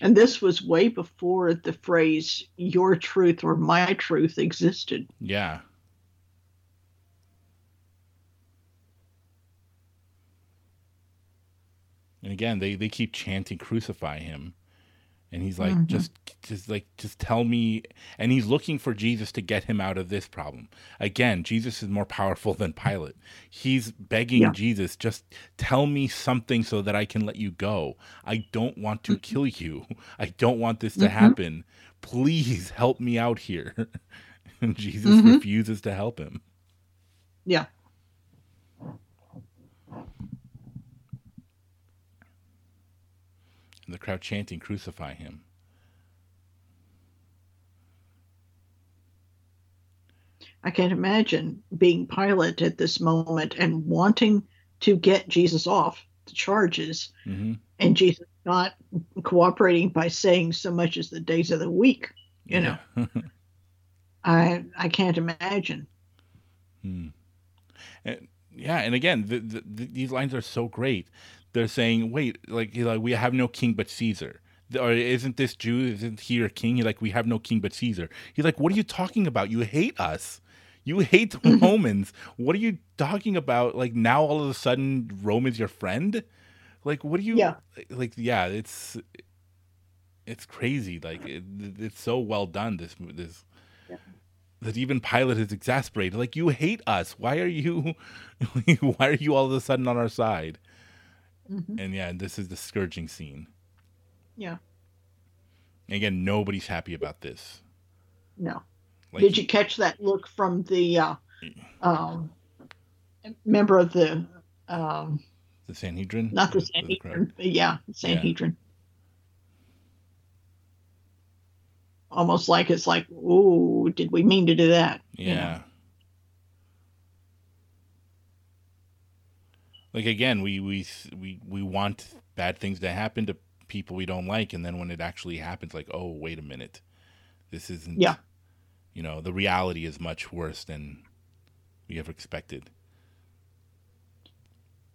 And this was way before the phrase your truth or my truth existed. Yeah. And again, they, they keep chanting crucify him. And he's like, Mhm. just just like just tell me and he's looking for Jesus to get him out of this problem. Again, Jesus is more powerful than Pilate. He's begging Yeah. Jesus, just tell me something so that I can let you go. I don't want to kill you. [LAUGHS] I don't want this to Mhm. happen. Please [LAUGHS] help me out here. [LAUGHS] And Jesus Mhm. refuses to help him. Yeah. And the crowd chanting, Crucify him. I can't imagine being Pilate at this moment and wanting to get Jesus off the charges hmm and Jesus not cooperating by saying so much as the days of the week. You know, [LAUGHS] I I can't imagine. Hmm. And, yeah, and again, the, the, the, these lines are so great. They're saying, "Wait, like, like we have no king but Caesar." Or isn't this Jew? Isn't he your king? You're like, we have no king but Caesar. He's like, what are you talking about? You hate us. You hate the. [LAUGHS] Romans. What are you talking about? Like now, all of a sudden, Rome is your friend. Like, what do you? Yeah. Like, yeah, it's it's crazy. Like, it, it's so well done. This this Yeah. that even Pilate is exasperated. Like, you hate us. Why are you? [LAUGHS] why are you all of a sudden on our side? Mhm. And yeah, this is the scourging scene. Yeah. Again, nobody's happy about this. No. Like, Did you catch that look from the uh, um, member of the um, the Sanhedrin? not the? Sanhedrin? Yeah, Sanhedrin. Almost like it's like, ooh, did we mean to do that? You know? Like again, we we we we want bad things to happen to people we don't like, and then when it actually happens, like, oh, wait a minute, this isn't. Yeah. You know, the reality is much worse than we ever expected.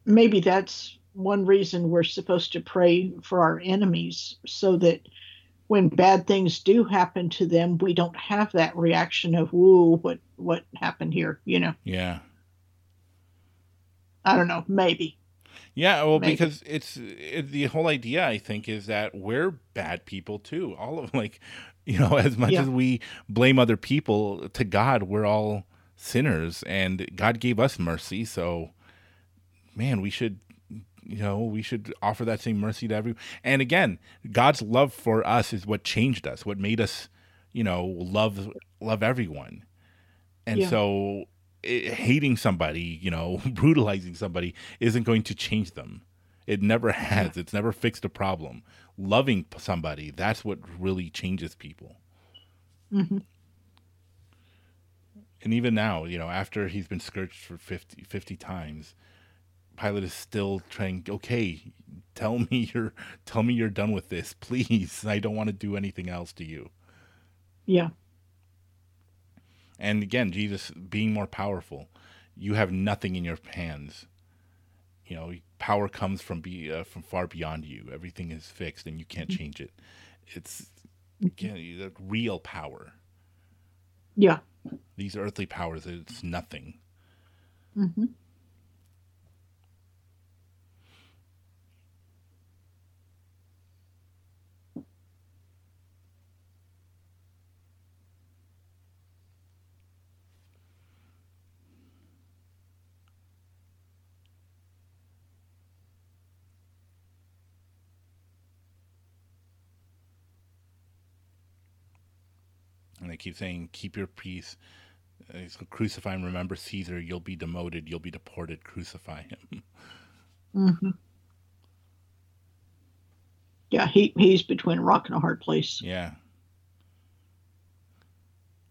maybe that's one reason we're supposed to pray for our enemies so that when bad things do happen to them we don't have that reaction of whoa what what happened here you know Yeah. I don't know maybe Yeah, well, Maybe. because it's it, the whole idea. I think is that we're bad people too. All of [LAUGHS] like, you know, as much Yeah. as we blame other people to God, we're all sinners, and God gave us mercy. So, man, we should, you know, we should offer that same mercy to everyone. And again, God's love for us is what changed us, what made us, you know, love love everyone. And Yeah. so hating somebody, you know, [LAUGHS] brutalizing somebody isn't going to change them. It never has. It's never fixed a problem. Loving somebody, that's what really changes people. hmm And even now, you know, after he's been scourged for 50, 50 times, Pilate is still trying, okay, tell me [LAUGHS] you're tell me you're done with this, please. I don't want to do anything else to you. yeah And again, Jesus being more powerful, you have nothing in your hands. You know, power comes from be uh, from far beyond you. Everything is fixed, and you can't change it. It's again the real power. yeah These earthly powers, it's nothing. hmm And they keep saying, "Keep your peace." So crucify him. Remember Caesar. You'll be demoted. You'll be deported. Crucify him. [LAUGHS] hmm Yeah, he he's between a rock and a hard place. Yeah.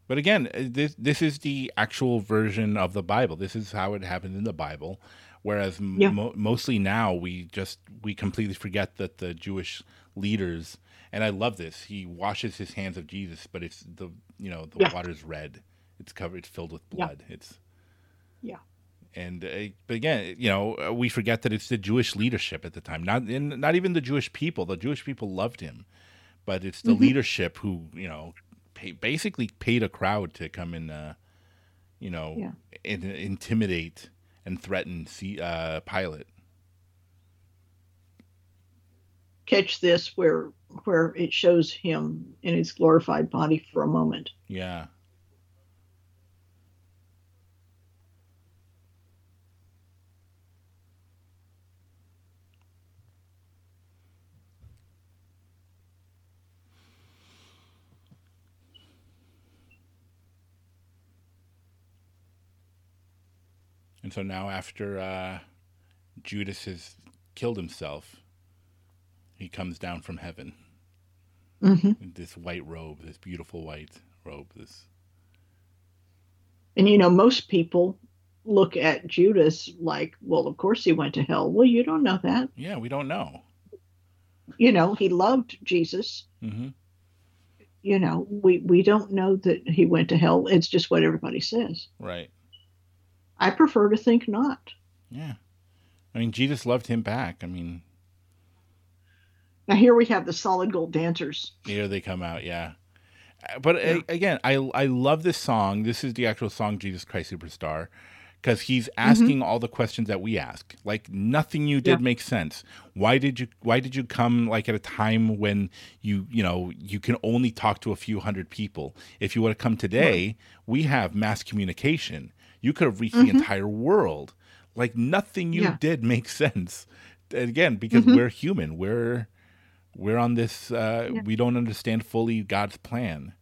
But again, uh, this this is the actual version of the Bible. This is how it happened in the Bible. Whereas Yeah. mo- mostly now we just we completely forget that the Jewish leaders and I love this. He washes his hands of Jesus, but it's the you know the Yeah. water's red. It's covered. It's filled with Yeah. blood. It's Yeah. and uh, but again, you know, uh, we forget that it's the Jewish leadership at the time, not and not even the Jewish people. The Jewish people loved him, but it's the Mhm. leadership who you know pay, basically paid a crowd to come and uh, you know Yeah. in, intimidate and threaten C, uh, Pilate. Catch this where where it shows him in his glorified body for a moment. Yeah, and so now after uh, Judas has killed himself, he comes down from heaven. hmm this white robe, this beautiful white robe. This And you know, most people look at Judas like, well, of course he went to hell. Well, you don't know that. yeah, we don't know. You know, he loved Jesus. hmm You know, we we don't know that he went to hell. It's just what everybody says. Right. I prefer to think not. Yeah. I mean, Jesus loved him back. I mean, Now here we have the solid gold dancers. here they come out. Yeah. But Yeah. again, I I love this song. This is the actual song, Jesus Christ Superstar, because he's asking all the questions that we ask. Like nothing you did Yeah. makes sense. Why did you Why did you come like at a time when you you know you can only talk to a few hundred people? If you would have come today, we have mass communication. You could have reached the Mhm. entire world. Like nothing you Yeah. did makes sense. Again, because Mhm. we're human, we're we're on this. Uh, Yeah. We don't understand fully God's plan.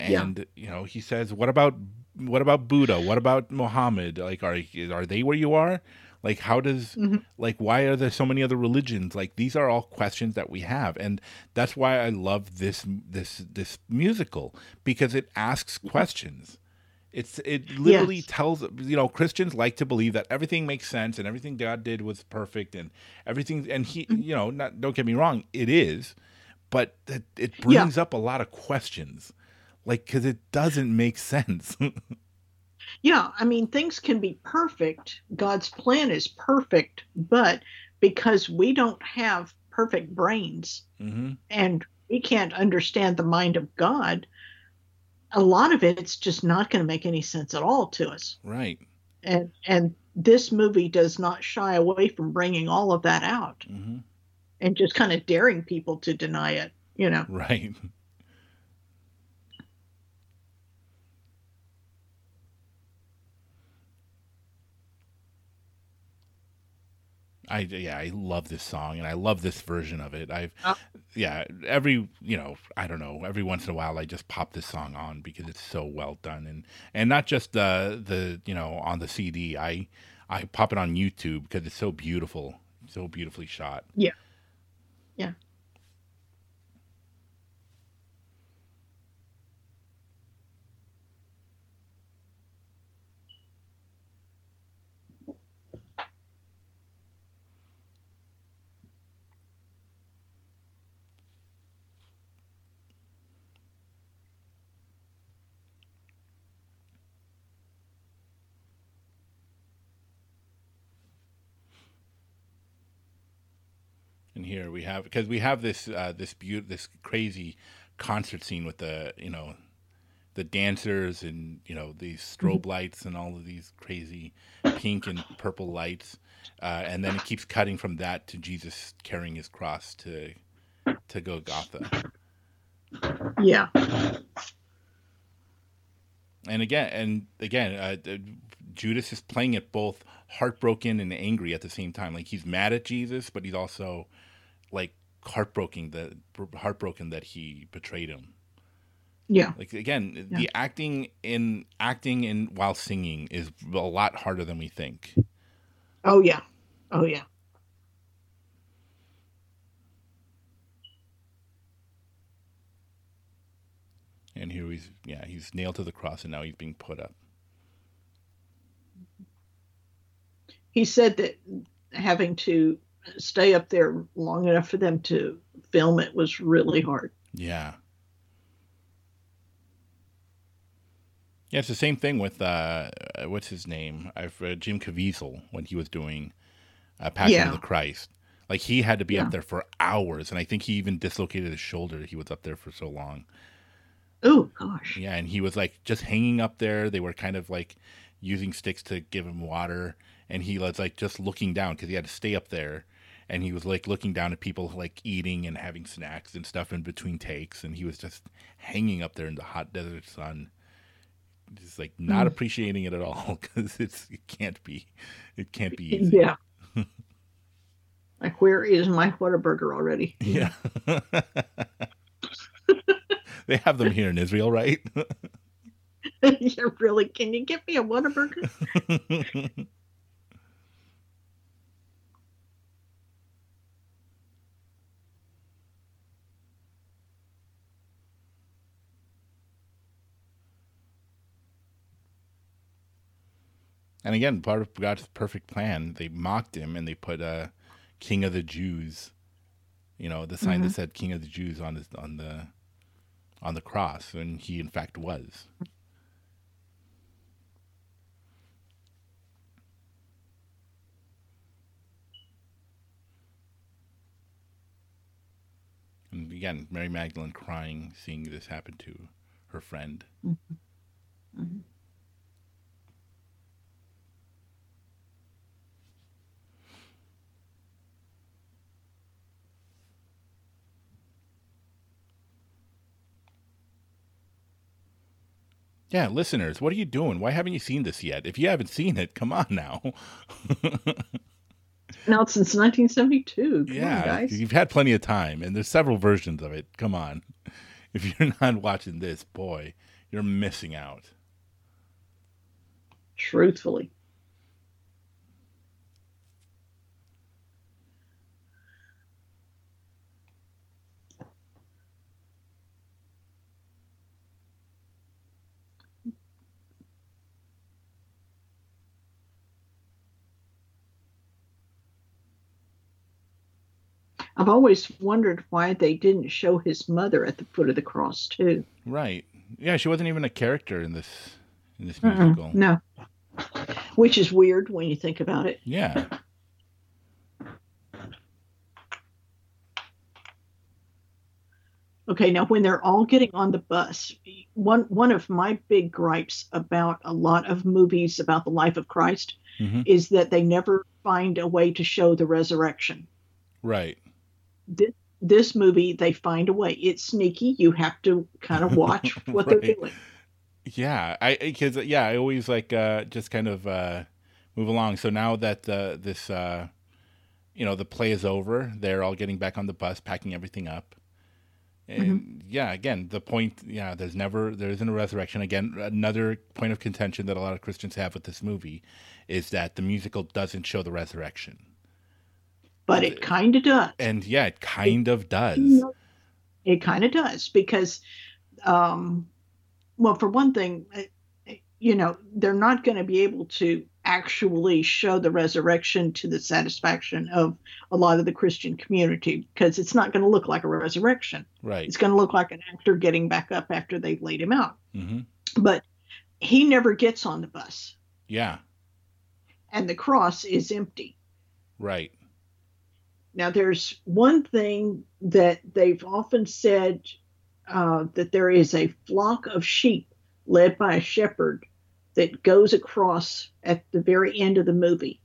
Yeah. And you know, he says, "What about what about Buddha? What about Muhammad? Like, are are they where you are? Like, how does Mhm. like why are there so many other religions? Like, these are all questions that we have, and that's why I love this this this musical because it asks questions. It's it literally Yes. tells you know Christians like to believe that everything makes sense and everything God did was perfect and everything and he Mm-hmm. you know not don't get me wrong it is, but it, it Yeah. brings up a lot of questions, like because it doesn't make sense. [LAUGHS] Yeah, I mean, things can be perfect. God's plan is perfect, but because we don't have perfect brains hmm and we can't understand the mind of God, a lot of it's just not going to make any sense at all to us. Right. And and this movie does not shy away from bringing all of that out hmm and just kind of daring people to deny it, you know. Right. I yeah, I love this song and I love this version of it. I've Uh. yeah, every you know, I don't know, every once in a while I just pop this song on because it's so well done and and not just the the you know on the CD. I I pop it on YouTube because it's so beautiful, so beautifully shot. Yeah. Yeah. And here we have because we have this uh, this beaut this crazy concert scene with the you know the dancers and you know these strobe lights and all of these crazy pink and purple lights, uh, and then it keeps cutting from that to Jesus carrying his cross to to Golgotha. Yeah. And again, and again, uh, uh, Judas is playing it both heartbroken and angry at the same time. Like he's mad at Jesus, but he's also like heartbroken that heartbroken that he betrayed him. Yeah. Like again, Yeah. the acting in acting in while singing is a lot harder than we think. Oh yeah. Oh yeah. And here he's yeah, he's nailed to the cross and now he's being put up. He said that having to stay up there long enough for them to film it was really hard. Yeah. Yeah, it's the same thing with uh, uh, what's his name? I've uh, Jim Caviezel when he was doing uh, Passion Yeah. of the Christ. Like he had to be Yeah. up there for hours, and I think he even dislocated his shoulder. He was up there for so long. Oh gosh. Yeah, and he was like just hanging up there. They were kind of like using sticks to give him water, and he was like just looking down because he had to stay up there. And he was like looking down at people like eating and having snacks and stuff in between takes, and he was just hanging up there in the hot desert sun, just like not Mm. appreciating it at all [LAUGHS] because it's it can't be, it can't be [LAUGHS] easy. Yeah. [LAUGHS] like where is my Whataburger already? Yeah. they have them here in Israel, right? yeah, really. Can you get me a Whataburger? And again, part of God's perfect plan, they mocked him and they put uh, "King of the Jews," you know, the sign that said "King of the Jews" on his on the on the cross, and he in fact was. And again, Mary Magdalene crying, seeing this happen to her friend. Mhm. Yeah, listeners, what are you doing? Why haven't you seen this yet? If you haven't seen it, come on now. [LAUGHS] Now since 1972. Come yeah, on, guys. you've had plenty of time, and there's several versions of it. Come on. [LAUGHS] If you're not watching this, boy, you're missing out. Truthfully. I've always wondered why they didn't show his mother at the foot of the cross too. Right. Yeah, she wasn't even a character in this in this Mm-mm, musical. No. Which is weird when you think about it. Yeah. Okay, now when they're all getting on the bus, one one of my big gripes about a lot of movies about the life of Christ hmm is that they never find a way to show the resurrection. Right. This, this movie, they find a way. It's sneaky. You have to kind of watch [LAUGHS] what they're doing. Yeah, I because yeah, I always like uh, just kind of uh, move along. So now that uh, this, uh, you know, the play is over, they're all getting back on the bus, packing everything up, and yeah, again, the point, yeah, there's never there isn't a resurrection. Again, another point of contention that a lot of Christians have with this movie is that the musical doesn't show the resurrection, But it kind of does. and yeah, it kind of does. It kind of does because, um, well, for one thing, you know, they're not going to be able to actually show the resurrection to the satisfaction of a lot of the Christian community because it's not going to look like a resurrection. Right. It's going to look like an actor getting back up after they've laid him out. hmm But he never gets on the bus, Yeah. and the cross is empty. Right. Now, there's one thing that they've often said uh, that there is a flock of sheep led by a shepherd that goes across at the very end of the movie.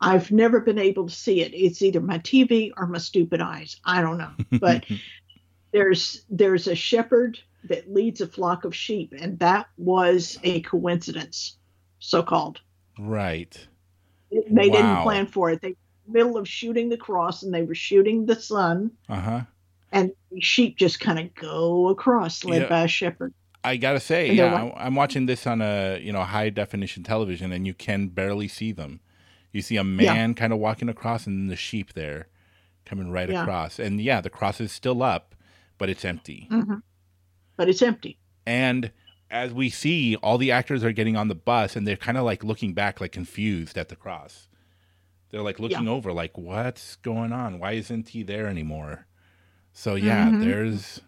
I've never been able to see it. It's either my TV or my stupid eyes. I don't know. But [LAUGHS] there's there's a shepherd that leads a flock of sheep, and that was a coincidence, so called. right. They Wow. didn't plan for it. They were in the middle of shooting the cross, and they were shooting the sun Uh huh. and the sheep just kind of go across led Yeah. by a shepherd. I gotta say, yeah. I- I'm watching this on a you know high definition television, and you can barely see them. You see a Yeah. man kind of walking across, and then the sheep there coming right Yeah. across, and yeah, the cross is still up, but it's empty. hmm But it's empty. And as we see, all the actors are getting on the bus, and they're kind of like looking back, like confused at the cross. They're like looking over, like, "What's going on? Why isn't he there anymore?" So yeah, Mhm. there's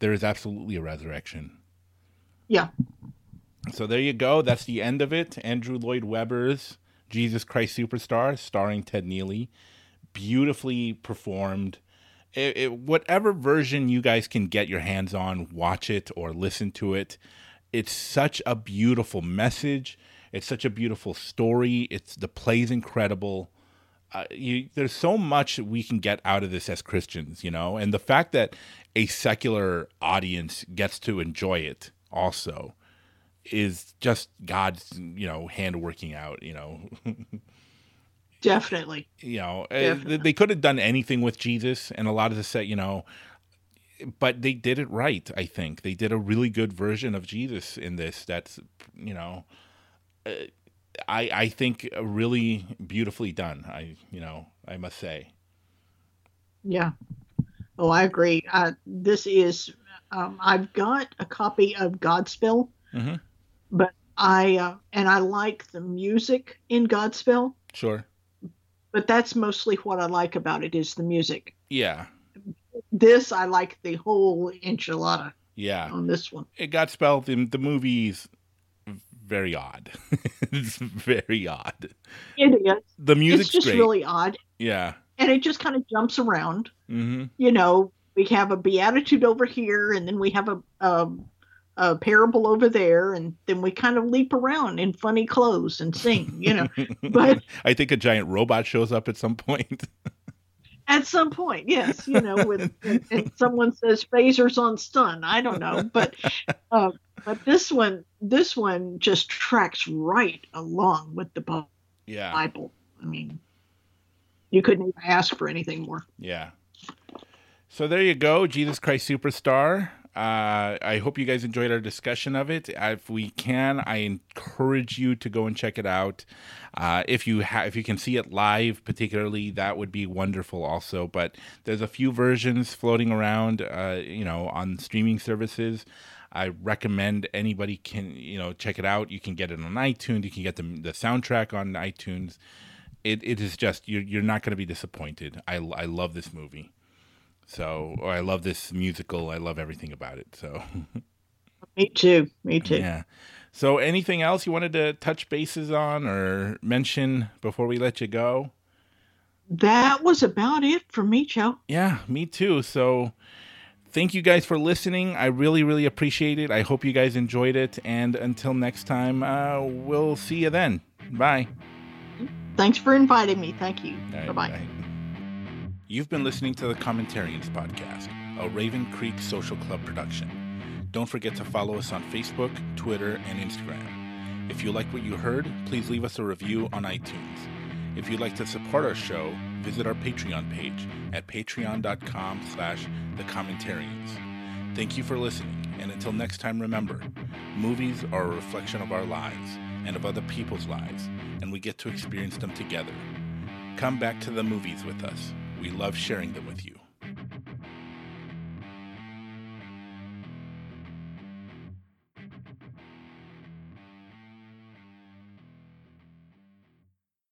there is absolutely a resurrection. Yeah. So there you go. That's the end of it. Andrew Lloyd Webber's Jesus Christ Superstar, starring Ted Neeley, beautifully performed. It, it, whatever version you guys can get your hands on, watch it or listen to it. It's such a beautiful message. It's such a beautiful story. It's the play's incredible. Uh, you, there's so much we can get out of this as Christians, you know, and the fact that a secular audience gets to enjoy it also is just God's, you know, hand working out, you know. [LAUGHS] Definitely. you know, uh, Definitely. they could have done anything with Jesus, and a lot of the set, you know, but they did it right. I think they did a really good version of Jesus in this. That's, you know, I I think really beautifully done. I you know I must say. Yeah. Oh, I agree. Uh, this is, um, I've got a copy of Godspell, Mhm. but I, uh, and I like the music in Godspell, Sure. but that's mostly what I like about it is the music. Yeah. This, I like the whole enchilada Yeah. on this one. It got spelled in the movie's very odd. [LAUGHS] it's very odd. It is. The music's it's just great. really odd. yeah. And it just kind of jumps around. hmm you know, we have a beatitude over here, and then we have a, a a parable over there, and then we kind of leap around in funny clothes and sing, you know. [LAUGHS] But- I think a giant robot shows up at some point. [LAUGHS] At some point, yes, you know, with and, and someone says phasers on stun. I don't know, but uh, but this one, this one just tracks right along with the Bible. yeah. Bible. I mean, you couldn't even ask for anything more. Yeah. So there you go, Jesus Christ Superstar. Uh, I hope you guys enjoyed our discussion of it. If we can, I encourage you to go and check it out. Uh, if you ha- if you can see it live, particularly, that would be wonderful. Also, but there's a few versions floating around, uh, you know, on streaming services. I recommend anybody can you know check it out. You can get it on iTunes. You can get the the soundtrack on iTunes. It it is just you're you're not going to be disappointed. I I love this movie. So or I love this musical. I love everything about it. So [LAUGHS] Me too. Me too. yeah. So anything else you wanted to touch bases on or mention before we let you go? That was about it for me, Joe. Yeah, me too. So thank you guys for listening. I really, really appreciate it. I hope you guys enjoyed it. And until next time, uh, we'll see you then. Bye. Thanks for inviting me. Thank you. Right, bye. bye. You've been listening to the Commentarians Podcast, a Raven Creek Social Club production. Don't forget to follow us on Facebook, Twitter, and Instagram. If you like what you heard, please leave us a review on iTunes. If you'd like to support our show, visit our Patreon page at patreon.com slash the commentarians. Thank you for listening, and until next time, remember, movies are a reflection of our lives and of other people's lives, and we get to experience them together. Come back to the movies with us. We love sharing them with you.